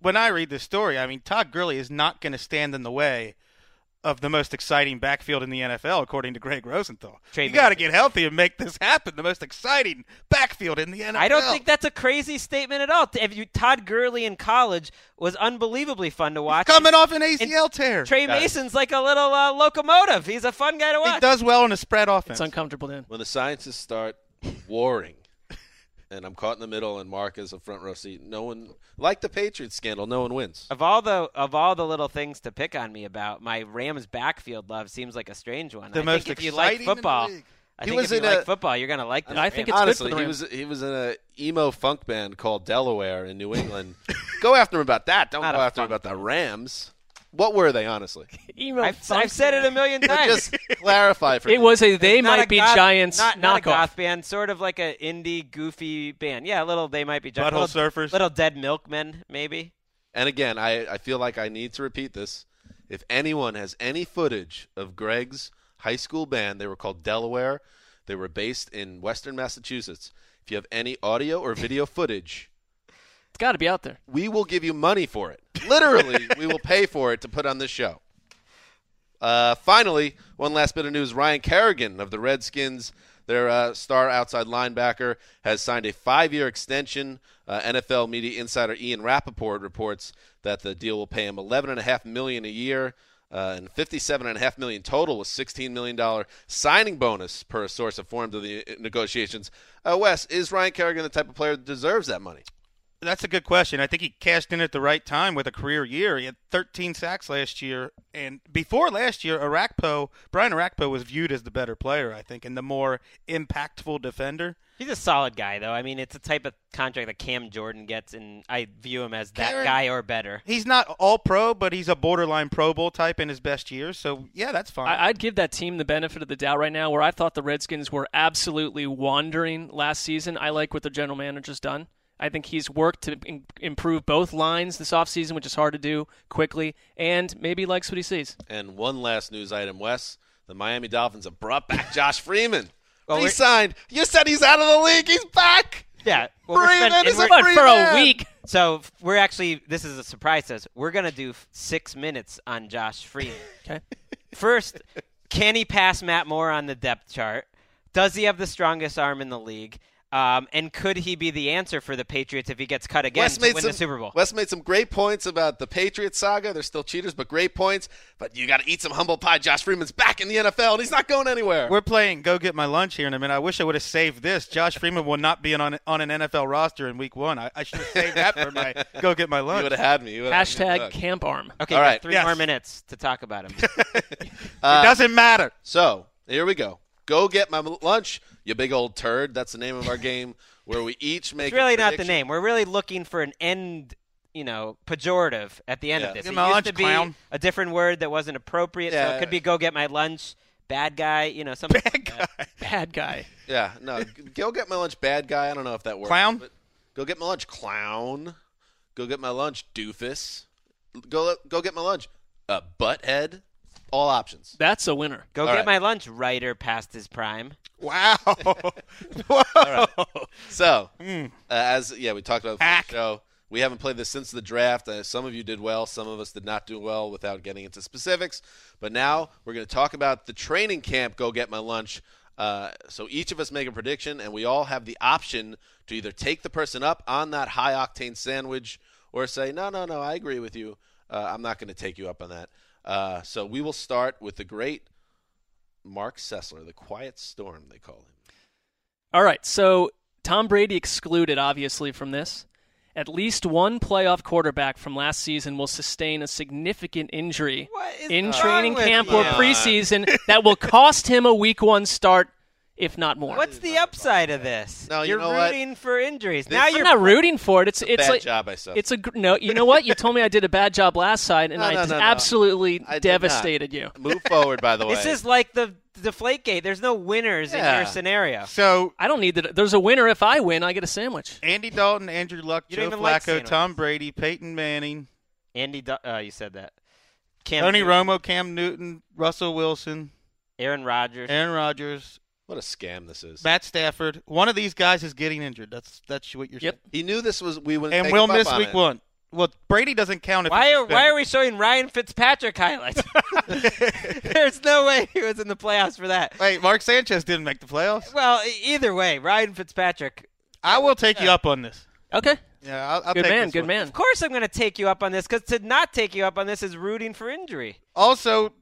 C: when I read this story, I mean, Todd Gurley is not going to stand in the way of the most exciting backfield in the NFL, according to Gregg Rosenthal.
E: Tre
C: you got to get healthy and make this happen. The most exciting backfield in the NFL.
E: I don't think that's a crazy statement at all. If you, Todd Gurley in college was unbelievably fun to watch.
C: coming off an ACL tear.
E: Tre Mason's like a little uh, locomotive. He's a fun guy to watch.
C: he does well in a spread offense.
D: It's uncomfortable then.
B: When the scientists start warring, and I'm caught in the middle, and Mark is a front row seat, no one, like the Patriots scandal, no one wins.
E: Of all the of all the little things to pick on me about, my Rams backfield love seems like a strange one.
C: The
E: I
C: most
E: think if you like
C: exciting in the
E: football,
C: league.
E: I
B: He
E: think
B: was
E: if you
B: in
E: like
B: a-
E: football, you're gonna like this.
D: I think
E: Rams.
D: it's good for
B: Honestly,
D: the
B: he was he was in a emo funk band called Delaware in New England. go after him about that. Don't
E: Not
B: go after him
E: funk
B: about the Rams. What were they, honestly?
D: Emo
E: I've,
D: funk
E: I've said it a million times.
B: Just clarify for me.
D: It was a they
E: Not
D: might
E: a
D: be
E: goth-
D: Giants
E: not, not a
D: knockoff.
E: goth band, sort of like a indie goofy band. Yeah, a little they might be Giants.
C: Butthole
E: little,
C: surfers.
E: little dead milkmen, maybe.
B: And again, I, I feel like I need to repeat this. If anyone has any footage of Gregg's high school band, they were called Delaware. They were based in Western Massachusetts. If you have any audio or video footage,
D: It's got to be out there.
B: we will give you money for it. Literally, we will pay for it to put on this show. Uh, finally, one last bit of news: Ryan Kerrigan of the Redskins, their uh, star outside linebacker, has signed a five-year extension. Uh, NFL media insider Ian Rapoport reports that the deal will pay him eleven and a half million a year. Uh, and fifty-seven and a half million total with sixteen million dollar signing bonus per a source informed of the negotiations. Uh, Wes, is Ryan Kerrigan the type of player that deserves that money?
C: That's a good question. I think he cashed in at the right time with a career year. He had 13 sacks last year, and before last year, Orakpo, Brian Orakpo was viewed as the better player, I think, and the more impactful defender.
E: He's a solid guy, though. I mean, it's a type of contract that Cam Jordan gets, and I view him as that
C: Karen-
E: guy or better.
C: He's not all pro, but he's a borderline Pro Bowl type in his best years. So yeah, that's fine.
D: I, I'd give that team the benefit of the doubt right now, where I thought the Redskins were absolutely wandering last season. I like what the general manager's done. I think he's worked to in- improve both lines this offseason, which is hard to do quickly, and maybe likes what he sees.
B: And one last news item, Wes. The Miami Dolphins have brought back Josh Freeman.
E: Well, we're-
B: Re-signed. You said he's out of the league. He's back.
E: Yeah, well,
B: Freeman
E: spend-
B: is a
E: we're-
B: free
D: for
B: man.
D: a week,
E: So we're actually this is a surprise to us. We're gonna do six minutes on Josh Freeman.
D: okay.
E: First, can he pass Matt Moore on the depth chart? Does he have the strongest arm in the league? Um, and could he be the answer for the Patriots if he gets cut again
B: Wes
E: to win
B: some
E: the Super Bowl?
B: Wes made some great points about the Patriots saga. They're still cheaters, but great points. But you got to eat some humble pie. Josh Freeman's back in the NFL, and he's not going anywhere.
C: We're playing go get my lunch here in a minute. I wish I would have saved this. Josh Freeman will not be on on an NFL roster in Week One. I, I should have saved that for my go get my
B: you
C: lunch.
B: would have had me. You would've had me
D: Hashtag camp arm.
E: Okay,
B: All
E: you got three
C: Yes.
E: more minutes to talk about him.
C: it doesn't matter.
B: So here we go. Go get my lunch, you big old turd. That's the name of our game, where we each make.
E: it's really
B: a
E: not the name. We're really looking for an end, you know, pejorative at the end
B: Yeah.
E: of this.
C: Get
E: it
C: my
E: used
C: lunch,
E: to be
C: clown.
E: a different word that wasn't appropriate. So
B: Yeah.
E: it could be go get my lunch, bad guy, you know, something
C: Bad
E: like
C: guy.
D: Bad guy.
B: Yeah, no. go get my lunch, bad guy. I don't know if that works.
C: Clown?
B: Go get my lunch, clown. Go get my lunch, doofus. Go go get my lunch, uh, butthead. All options.
D: That's a winner.
E: Go
B: All
E: get
B: right.
E: my lunch, writer past his prime.
C: Wow. Whoa.
B: So,
C: Hmm.
B: uh, as yeah, we talked about the show. We haven't played this since the draft. Uh, some of you did well, some of us did not do well without getting into specifics. But now we're going to talk about the training camp. Go get my lunch. Uh, so each of us make a prediction, and we all have the option to either take the person up on that high octane sandwich or say, no, no, no, I agree with you. Uh, I'm not going to take you up on that. Uh, so we will start with the great Marc Sessler, the quiet storm, they call him.
D: All right, so Tom Brady excluded, obviously, from this. at least one playoff quarterback from last season will sustain a significant injury in training camp
E: you?
D: or preseason that will cost him a week one start, if not more.
E: What's the upside of this?
B: No, you
E: you're
B: know what?
E: rooting for injuries.
B: This-
E: now you're
D: I'm not rooting for it. It's it's
B: Bad
D: like
B: job, I said.
D: it's a no. You know what? You told me I did a bad job last side, and
B: No,
D: I
B: no,
D: just
B: no, no.
D: absolutely
B: I
D: devastated you.
B: Move forward, by the way.
E: This is like the deflate gate. There's no winners in
B: Yeah.
E: your scenario.
C: So
D: I don't need that. There's a winner if I win. I get a sandwich.
C: Andy Dalton, Andrew Luck,
E: You don't
C: Joe
E: even like
C: Flacco. Tom Brady, Peyton Manning,
E: Andy, Du- uh, you said that. Cam
C: Tony
E: Newton,
C: Romo, Cam Newton, Russell Wilson,
E: Aaron Rodgers.
C: Aaron Rodgers,
B: what a scam this is.
C: Matt Stafford. One of these guys is getting injured. That's that's what you're
D: Yep.
C: saying.
B: He knew this was we would
C: And we'll miss
B: on
C: week
B: it.
C: one. Well, Brady doesn't count if
E: Why are why are we showing Ryan Fitzpatrick highlights? There's no way he was in the playoffs for that.
C: Wait, Mark Sanchez didn't make the playoffs.
E: Well, either way, Ryan Fitzpatrick.
C: I will take you up on this.
D: Okay,
C: Yeah, I'll, I'll
D: good
C: take
D: man,
C: this
D: good
C: one.
D: man.
E: Of course, I'm going to take you up on this because to not take you up on this is rooting for injury.
C: Also,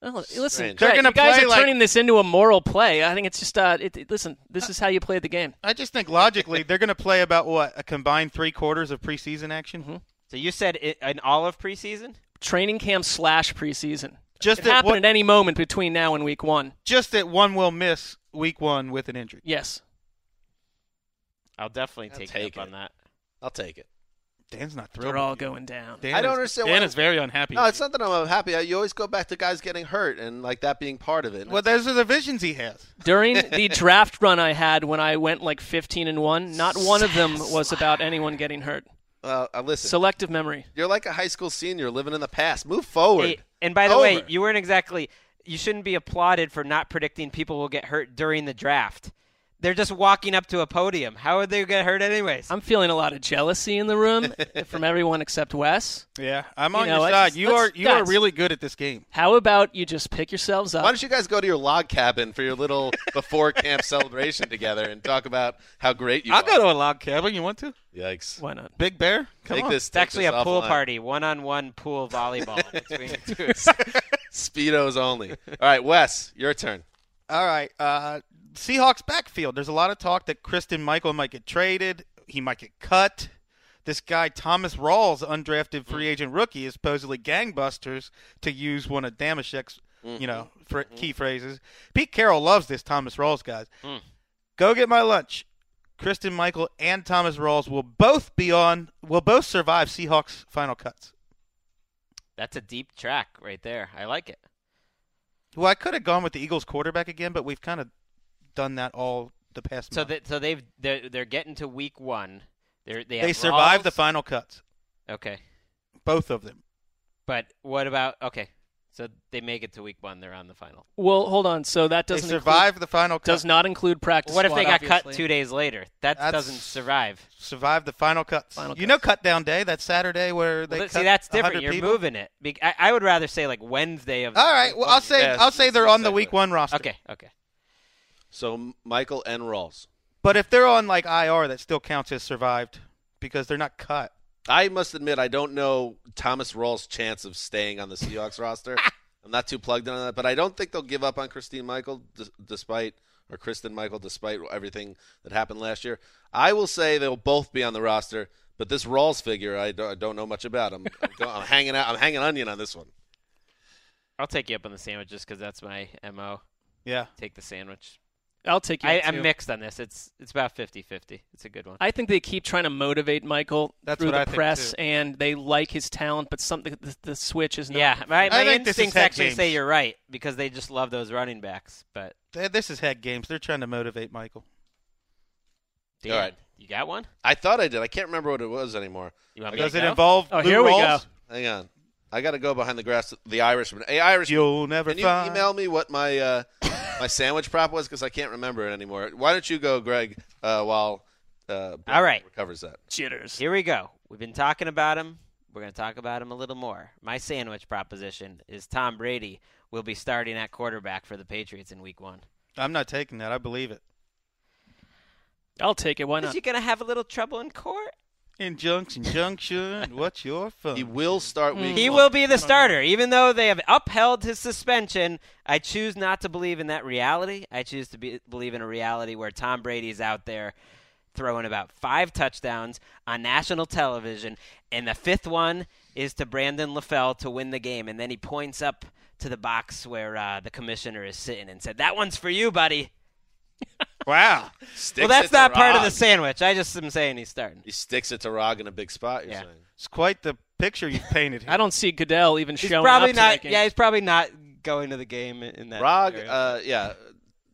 D: Well, listen,
B: Strange.
C: They're gonna
D: you guys are
C: like-
D: turning this into a moral play. I think it's just uh, it, it- listen. This is how you play the game.
C: I just think logically they're going to play about what a combined three quarters of preseason action.
D: Mm-hmm.
E: So you said it, in all of preseason?
D: Training camp slash preseason.
C: Just
D: It
C: that
D: happen
C: one,
D: at any moment between now and week one.
C: just that one will miss week one with an injury.
D: Yes.
E: I'll definitely
B: I'll
E: take,
B: take
E: you up
B: it.
E: on that.
B: I'll take it.
C: Dan's not thrilled.
D: They're all
C: you.
D: going down.
C: Dan
B: I don't
C: is-
B: understand
C: Dan
B: why-
C: is very unhappy.
B: No,
C: with
B: it's not that I'm happy. You always go back to guys getting hurt and like that being part of it.
C: Well, those are the visions he has.
D: During the draft run I had when I went like 15 and 1, not one of them was about anyone getting hurt.
B: uh, listen,
D: Selective memory.
B: you're like a high school senior living in the past. Move forward.
E: Hey, and by the way, you weren't exactly. You shouldn't be applauded for not predicting people will get hurt during the draft. They're just walking up to a podium. How would they get hurt anyways?
D: I'm feeling a lot of jealousy in the room from everyone except Wes.
C: Yeah, I'm
D: You
C: on
D: know,
C: your
D: let's-
C: side. You are you are really good at this game.
D: How about you just pick yourselves up?
B: Why don't you guys go to your log cabin for your little before camp celebration together and talk about how great you
C: I'll
B: are?
C: go to a log cabin. You want to?
B: Yikes.
D: Why not?
C: Big Bear? Come
B: Take
C: on.
B: this.
E: It's actually
B: take
E: a
B: this
E: pool
B: offline.
E: party, one-on-one pool volleyball between the two.
B: Speedos only. All right, Wes, your turn.
C: All right. Uh, Seahawks backfield. There's a lot of talk that Kristen Michael might get traded. He might get cut. This guy Thomas Rawls, undrafted free mm. agent rookie, is supposedly gangbusters to use one of Dameshek's, you know, mm-hmm. fr- mm-hmm. key phrases. Pete Carroll loves this Thomas Rawls guys. Mm. Go get my lunch. Kristen Michael and Thomas Rawls will both be on. Will both survive Seahawks final cuts.
E: That's a deep track right there. I like it.
C: Well, I could have gone with the Eagles quarterback again, but we've kind of done that all the past.
E: So
C: month.
E: that so they've they're, they're getting to week one. They're, they
C: they survived the final cuts,
E: Okay,
C: both of them.
E: but what about okay? So they make it to week one. They're on the final.
D: Well, hold on. So that doesn't
C: survived the final cut.
D: does not include practice.
E: what if they
D: squad,
E: got cut two days later? That
C: That's-
E: doesn't survive.
C: Survive the final cuts.
D: Final
C: you know, cut down day. That Saturday where they
E: Well,
C: cut
E: see, that's
C: 100
E: different. You're
C: people?
E: moving it. Be- I, I would rather say like Wednesday of.
C: All right. Well, I'll say
B: Yeah,
C: I'll say they're on the week one roster.
E: Okay, okay.
B: So Michael and Rawls.
C: But if they're on like IR, that still counts as survived because they're not cut.
B: I must admit, I don't know Thomas Rawls' chance of staying on the Seahawks roster. I'm not too plugged in on that, but I don't think they'll give up on Christine Michael, d- despite or Kristen Michael, despite everything that happened last year. I will say they'll both be on the roster, but this Rawls figure, I don't, don't know much about. I'm, I'm, go, I'm hanging out. I'm hanging onion on this one.
E: I'll take you up on the sandwich just because that's my mo.
C: Yeah.
E: Take the sandwich.
D: I'll take you.
E: I, I'm mixed on this. It's it's about 50-50. It's a good one.
D: I think they keep trying to motivate Michael
C: That's
D: through
C: what
D: the
C: I think,
D: press,
C: too.
D: and they like his talent, but something the, the switch is not.
E: yeah, my, my
C: think this is
E: instincts actually
C: games.
E: say you're right because they just love those running backs. But
C: This is head games. They're trying to motivate Michael.
E: Dan,
B: All right.
E: you got one?
B: I thought I did. I can't remember what it was anymore.
E: You want me
C: Does
E: to
C: it
E: go?
C: involve?
D: Oh,
C: Lou
D: here we
C: Rawls?
D: go.
B: Hang on. I got to go behind the grass. The Irishman. Hey, Irishman.
C: You'll never
B: Can you
C: find.
B: email me what my uh, my sandwich prop was because I can't remember it anymore. Why don't you go, Gregg, uh, while uh, Bill
E: All right.
B: recovers that?
D: Jitters.
E: Here we go. We've been talking about him. We're going to talk about him a little more. My sandwich proposition is Tom Brady will be starting at quarterback for the Patriots in Week One.
C: I'm not taking that. I believe it.
D: I'll take it. Why
E: Is
D: not?
E: he going to have a little trouble in court?
C: Injunction, junction. What's your fun?
B: He will start week.
E: He
B: one.
E: will be the starter, even though they have upheld his suspension. I choose not to believe in that reality. I choose to be, believe in a reality where Tom Brady is out there throwing about five touchdowns on national television, and the fifth one is to Brandon LaFell to win the game. And then he points up to the box where uh, the commissioner is sitting and said, "That one's for you, buddy."
C: Wow.
B: Sticks
E: well, that's
B: it to
E: not part of the sandwich. I just am saying he's starting.
B: He sticks it to Rog in a big spot. You're
E: Yeah.
B: saying.
C: It's quite the picture you've painted. Here.
D: I don't see Goodell even
E: He's
D: showing
E: probably
D: up to
E: not.
D: that.
E: Yeah, he's probably not going to the game in in that.
B: Rog, uh, yeah.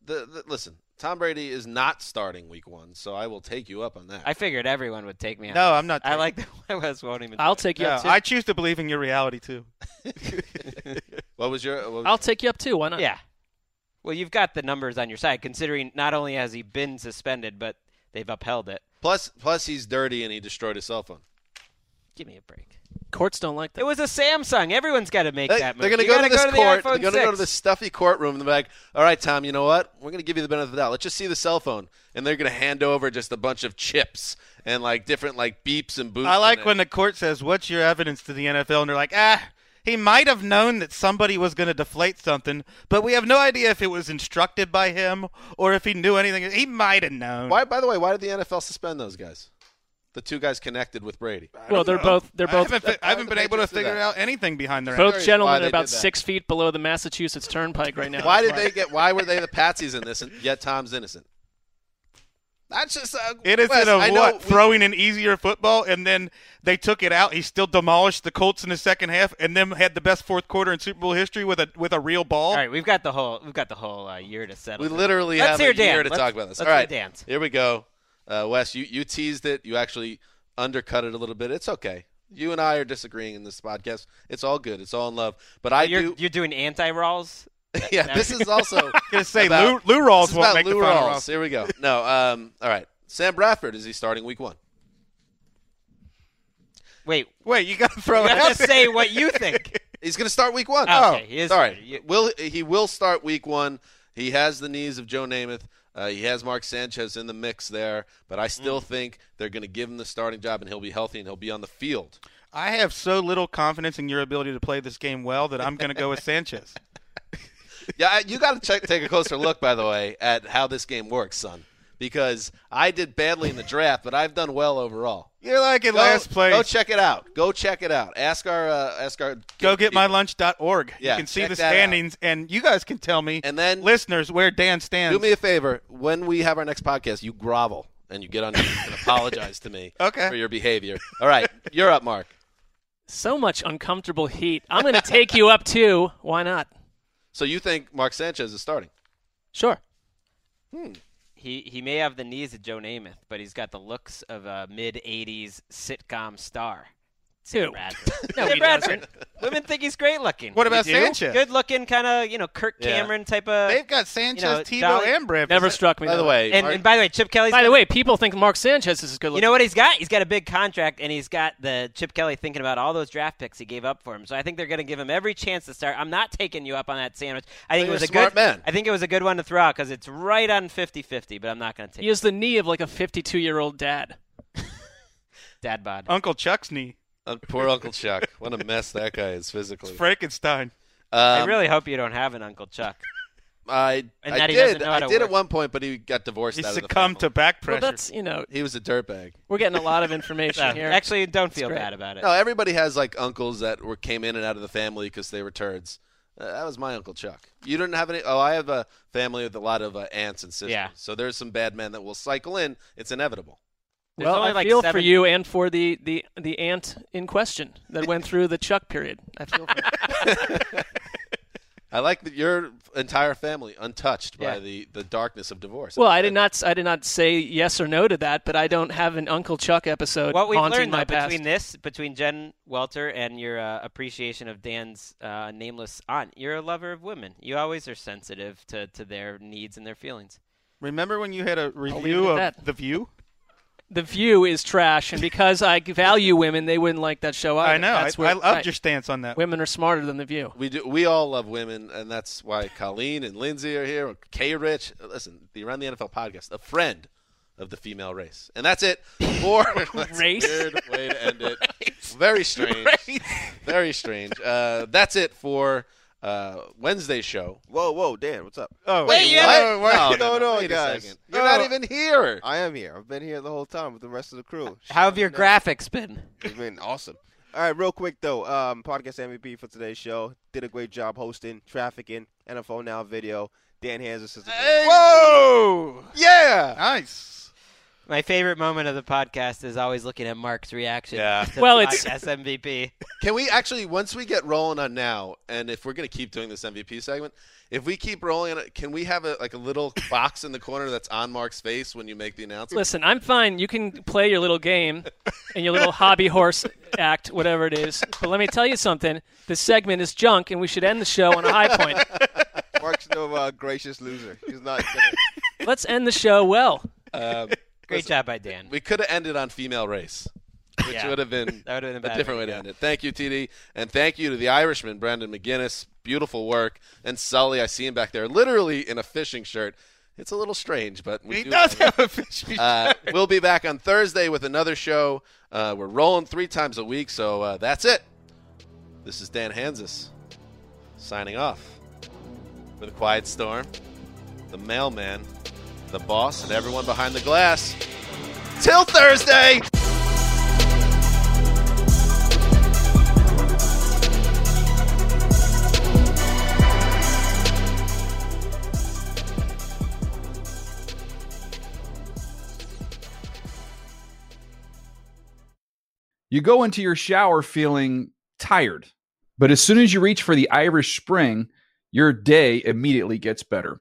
B: The, the, listen, Tom Brady is not starting Week One, so I will take you up on that.
E: I figured everyone would take me. on
C: No,
E: this.
C: I'm not
E: I
C: taking-
E: like the Wes won't even.
D: I'll take you
C: No,
D: up too.
C: I choose to believe in your reality too.
B: what was your? What,
D: I'll take you up too. Why not?
E: Yeah. Well, you've got the numbers on your side, considering not only has he been suspended, but they've upheld it.
B: plus, plus he's dirty and he destroyed his cell phone.
E: Give me a break.
D: Courts don't like that.
E: It was a Samsung. Everyone's got to make
B: They,
E: that move.
B: are going to go
E: gotta
B: to this
E: the
B: court.
E: iPhone
B: they're going to go to
E: 6.
B: this stuffy courtroom. And they're like, "All right, Tom, you know what? We're going to give you the benefit of the doubt. Let's just see the cell phone." And they're going to hand over just a bunch of chips and like different like beeps and boops.
C: I like when the court says, "What's your evidence to the NFL?" and they're like, "Ah, he might have known that somebody was going to deflate something, but we have no idea if it was instructed by him or if he knew anything. He might have known."
B: Why? By the way, why did the NFL suspend those guys? The two guys connected with Brady.
D: well, they're both they're
C: I
D: both
C: haven't, fi- I haven't been able to figure out anything behind their.
D: both gentlemen are about six feet below the Massachusetts Turnpike right now.
B: Why did they get? Why were they the patsies in this? And yet Tom's innocent. That's just. Uh,
C: It is
B: Wes,
C: in a
B: I know
C: what
B: we-
C: throwing an easier football, and then they took it out. He still demolished the Colts in the second half, and then had the best fourth quarter in Super Bowl history with a with a real ball.
E: All right, we've got the whole we've got the whole uh, year to settle.
B: We
E: this.
B: literally
E: Let's
B: have
E: hear
B: a year to
E: Let's-
B: talk about this.
E: let's
B: All
E: hear
B: here we go. Uh, Wes, you, you teased it. You actually undercut it a little bit. It's okay. You and I are disagreeing in this podcast. It's all good. It's all in love. But I
E: you're
B: do.
E: you're doing anti Rawls.
B: Yeah, this is also.
C: gonna say
B: about-
C: Lou, Lou Rawls
B: this
C: won't
B: about
C: make
B: Lou
C: the final
B: Rawls.
C: roster.
B: Here we go. No. Um. All right. Sam Bradford is he starting week one?
E: Wait,
C: Wait, you got to throw
E: you
C: it
E: have
C: out
E: to
C: there.
E: say what you think.
B: He's going to start week one.
E: Oh, okay, he is
B: sorry.
E: You-
B: Will he will start week one? He has the knees of Joe Namath. Uh, he has Mark Sanchez in the mix there, but I still
E: Mm.
B: think they're going to give him the starting job, and he'll be healthy and he'll be on the field.
C: I have so little confidence in your ability to play this game well that I'm going to go with Sanchez.
B: Yeah, you got to check, take a closer look, by the way, at how this game works, son. Because I did badly in the draft, but I've done well overall.
C: You're like in
B: Go,
C: last place.
B: go check it out. Go check it out. Ask our uh, ask our
C: Go get my mylunch.org.
B: Yeah,
C: you can see the standings, and you guys can tell me,
B: And then-
C: listeners, where Dan stands.
B: Do me a favor. When we have our next podcast, you grovel and you get on your and apologize to me
C: Okay.
B: for your behavior. All right, you're up, Mark.
D: So much uncomfortable heat. I'm going to take you up too. Why not?
B: So you think Mark Sanchez is starting?
D: Sure. Hmm.
E: He he may have the knees of Joe Namath, but he's got the looks of a mid '80s sitcom star.
D: Who?
E: Bradford.
D: No,
E: Sam
D: he
E: Bradford. Women think he's great looking.
C: What about Sanchez?
E: Good looking, kind of you know Kirk
B: Yeah.
E: Cameron type of.
C: They've got Sanchez,
E: you know,
C: Tebow,
E: Dolly-
C: and Bradford.
D: Never struck me.
B: By
D: that
B: the way,
E: and,
B: Mark-
E: and by the way, Chip Kelly's.
D: By the way, people think Mark Sanchez is good looking.
E: You know what he's got? He's got a big contract, and he's got the Chip Kelly thinking about all those draft picks he gave up for him. So I think they're going to give him every chance to start. I'm not taking you up on that sandwich. I think
B: Well,
E: it was
B: you're
E: a
B: a
E: good.
B: smart man.
E: I think it was a good one to throw out because it's right on 50-50, But I'm not going to take
D: He has the knee of like a 52 year old dad.
E: dad bod.
C: Uncle Chuck's knee.
B: Uh, poor Uncle Chuck. What a mess that guy is physically.
C: It's Frankenstein.
B: Um,
E: I really hope you don't have an Uncle Chuck.
B: I,
E: And
B: I
E: he
B: did.
E: know how
B: I
E: to
B: did
E: work.
B: at one point, but he got divorced.
C: He
B: out of the
C: succumbed to
B: family.
C: back
D: Well, that's you know
B: He was a dirtbag.
D: we're getting a lot of information here.
E: Actually, don't feel
D: great.
E: bad about it.
B: No, everybody has like uncles that were came in and out of the family because they were turds. Uh, that was my uncle Chuck. You didn't have any. Oh, I have a family with a lot of uh, aunts and sisters.
E: Yeah.
B: So there's some bad men that will cycle in. It's inevitable.
E: There's
D: well,
E: only
D: I
E: like
D: feel for you and for the, the, the aunt in question that went through the Chuck period. I feel for
B: I like that your entire family untouched by
E: Yeah.
B: the, the darkness of divorce.
D: Well, I did not. I did not say yes or no to that, but I don't have an Uncle Chuck episode
E: What we've
D: haunting
E: learned
D: my
E: though,
D: past.
E: between this, between Jen Welter and your uh, appreciation of Dan's uh, nameless aunt, you're a lover of women. You always are sensitive to, to their needs and their feelings.
C: Remember when you had a review of
D: that.
C: The View?
D: The View is trash, and because I value women, they wouldn't like that show. Either.
C: I know. I,
D: That's where,
C: I loved
D: right.
C: your stance on that.
D: Women are smarter than the View.
B: we do. We all love women, and that's why Colleen and Lindsay are here. K. Rich, listen, the Around the NFL podcast, a friend of the female race, and that's it for that's a
D: Race?
B: Weird way to end it. Very strange. Very strange. Uh, that's it for uh, Wednesday show.
I: Whoa, whoa, Dan, what's up?
E: Oh,
B: Wait,
E: you
B: what?
E: haven't-
I: What's
B: No, no,
I: going
B: no,
I: on,
B: wait a
I: guys?
B: second. You're not even here.
I: I am here. I've been here the whole time with the rest of the crew.
E: How have your
I: No.
E: graphics been?
I: It's been awesome. All right, real quick though, um, podcast MVP for today's show did a great job hosting, trafficking, NFL Now video. Dan Hanzus is the
C: Whoa!
B: Yeah.
C: Nice.
E: My favorite moment of the podcast is always looking at Mark's reaction.
B: Yeah.
E: to
D: Well, it's-
E: podcast MVP.
B: Can we actually, once we get rolling on now, and if we're going to keep doing this MVP segment, if we keep rolling on it, can we have a, like a little box in the corner that's on Mark's face when you make the announcement?
D: Listen, I'm fine. You can play your little game and your little hobby horse act, whatever it is. But let me tell you something. This segment is junk, and we should end the show on a high point.
I: Mark's no uh, gracious loser. He's not. Gonna,
D: Let's end the show well.
B: Um,
E: Great
B: listen,
E: job by Dan.
B: We could have ended on female race, which
E: Yeah.
B: would have been
E: That would have been a
B: a different
E: way
B: way
E: to
B: to end it. Thank you, TD, and thank you to the Irishman, Brendan McGinnis. Beautiful work, and Sully. I see him back there, literally in a fishing shirt. It's a little strange, but we
C: He
B: do
C: does
B: have it.
C: have a fish.
B: Uh, we'll be back on Thursday with another show. Uh, we're rolling three times a week, so uh, that's it. This is Dan Hanzus signing off for the Quiet Storm, the mailman, the boss, and everyone behind the glass. Till Thursday!
J: You go into your shower feeling tired, but as soon as you reach for the Irish Spring, your day immediately gets better.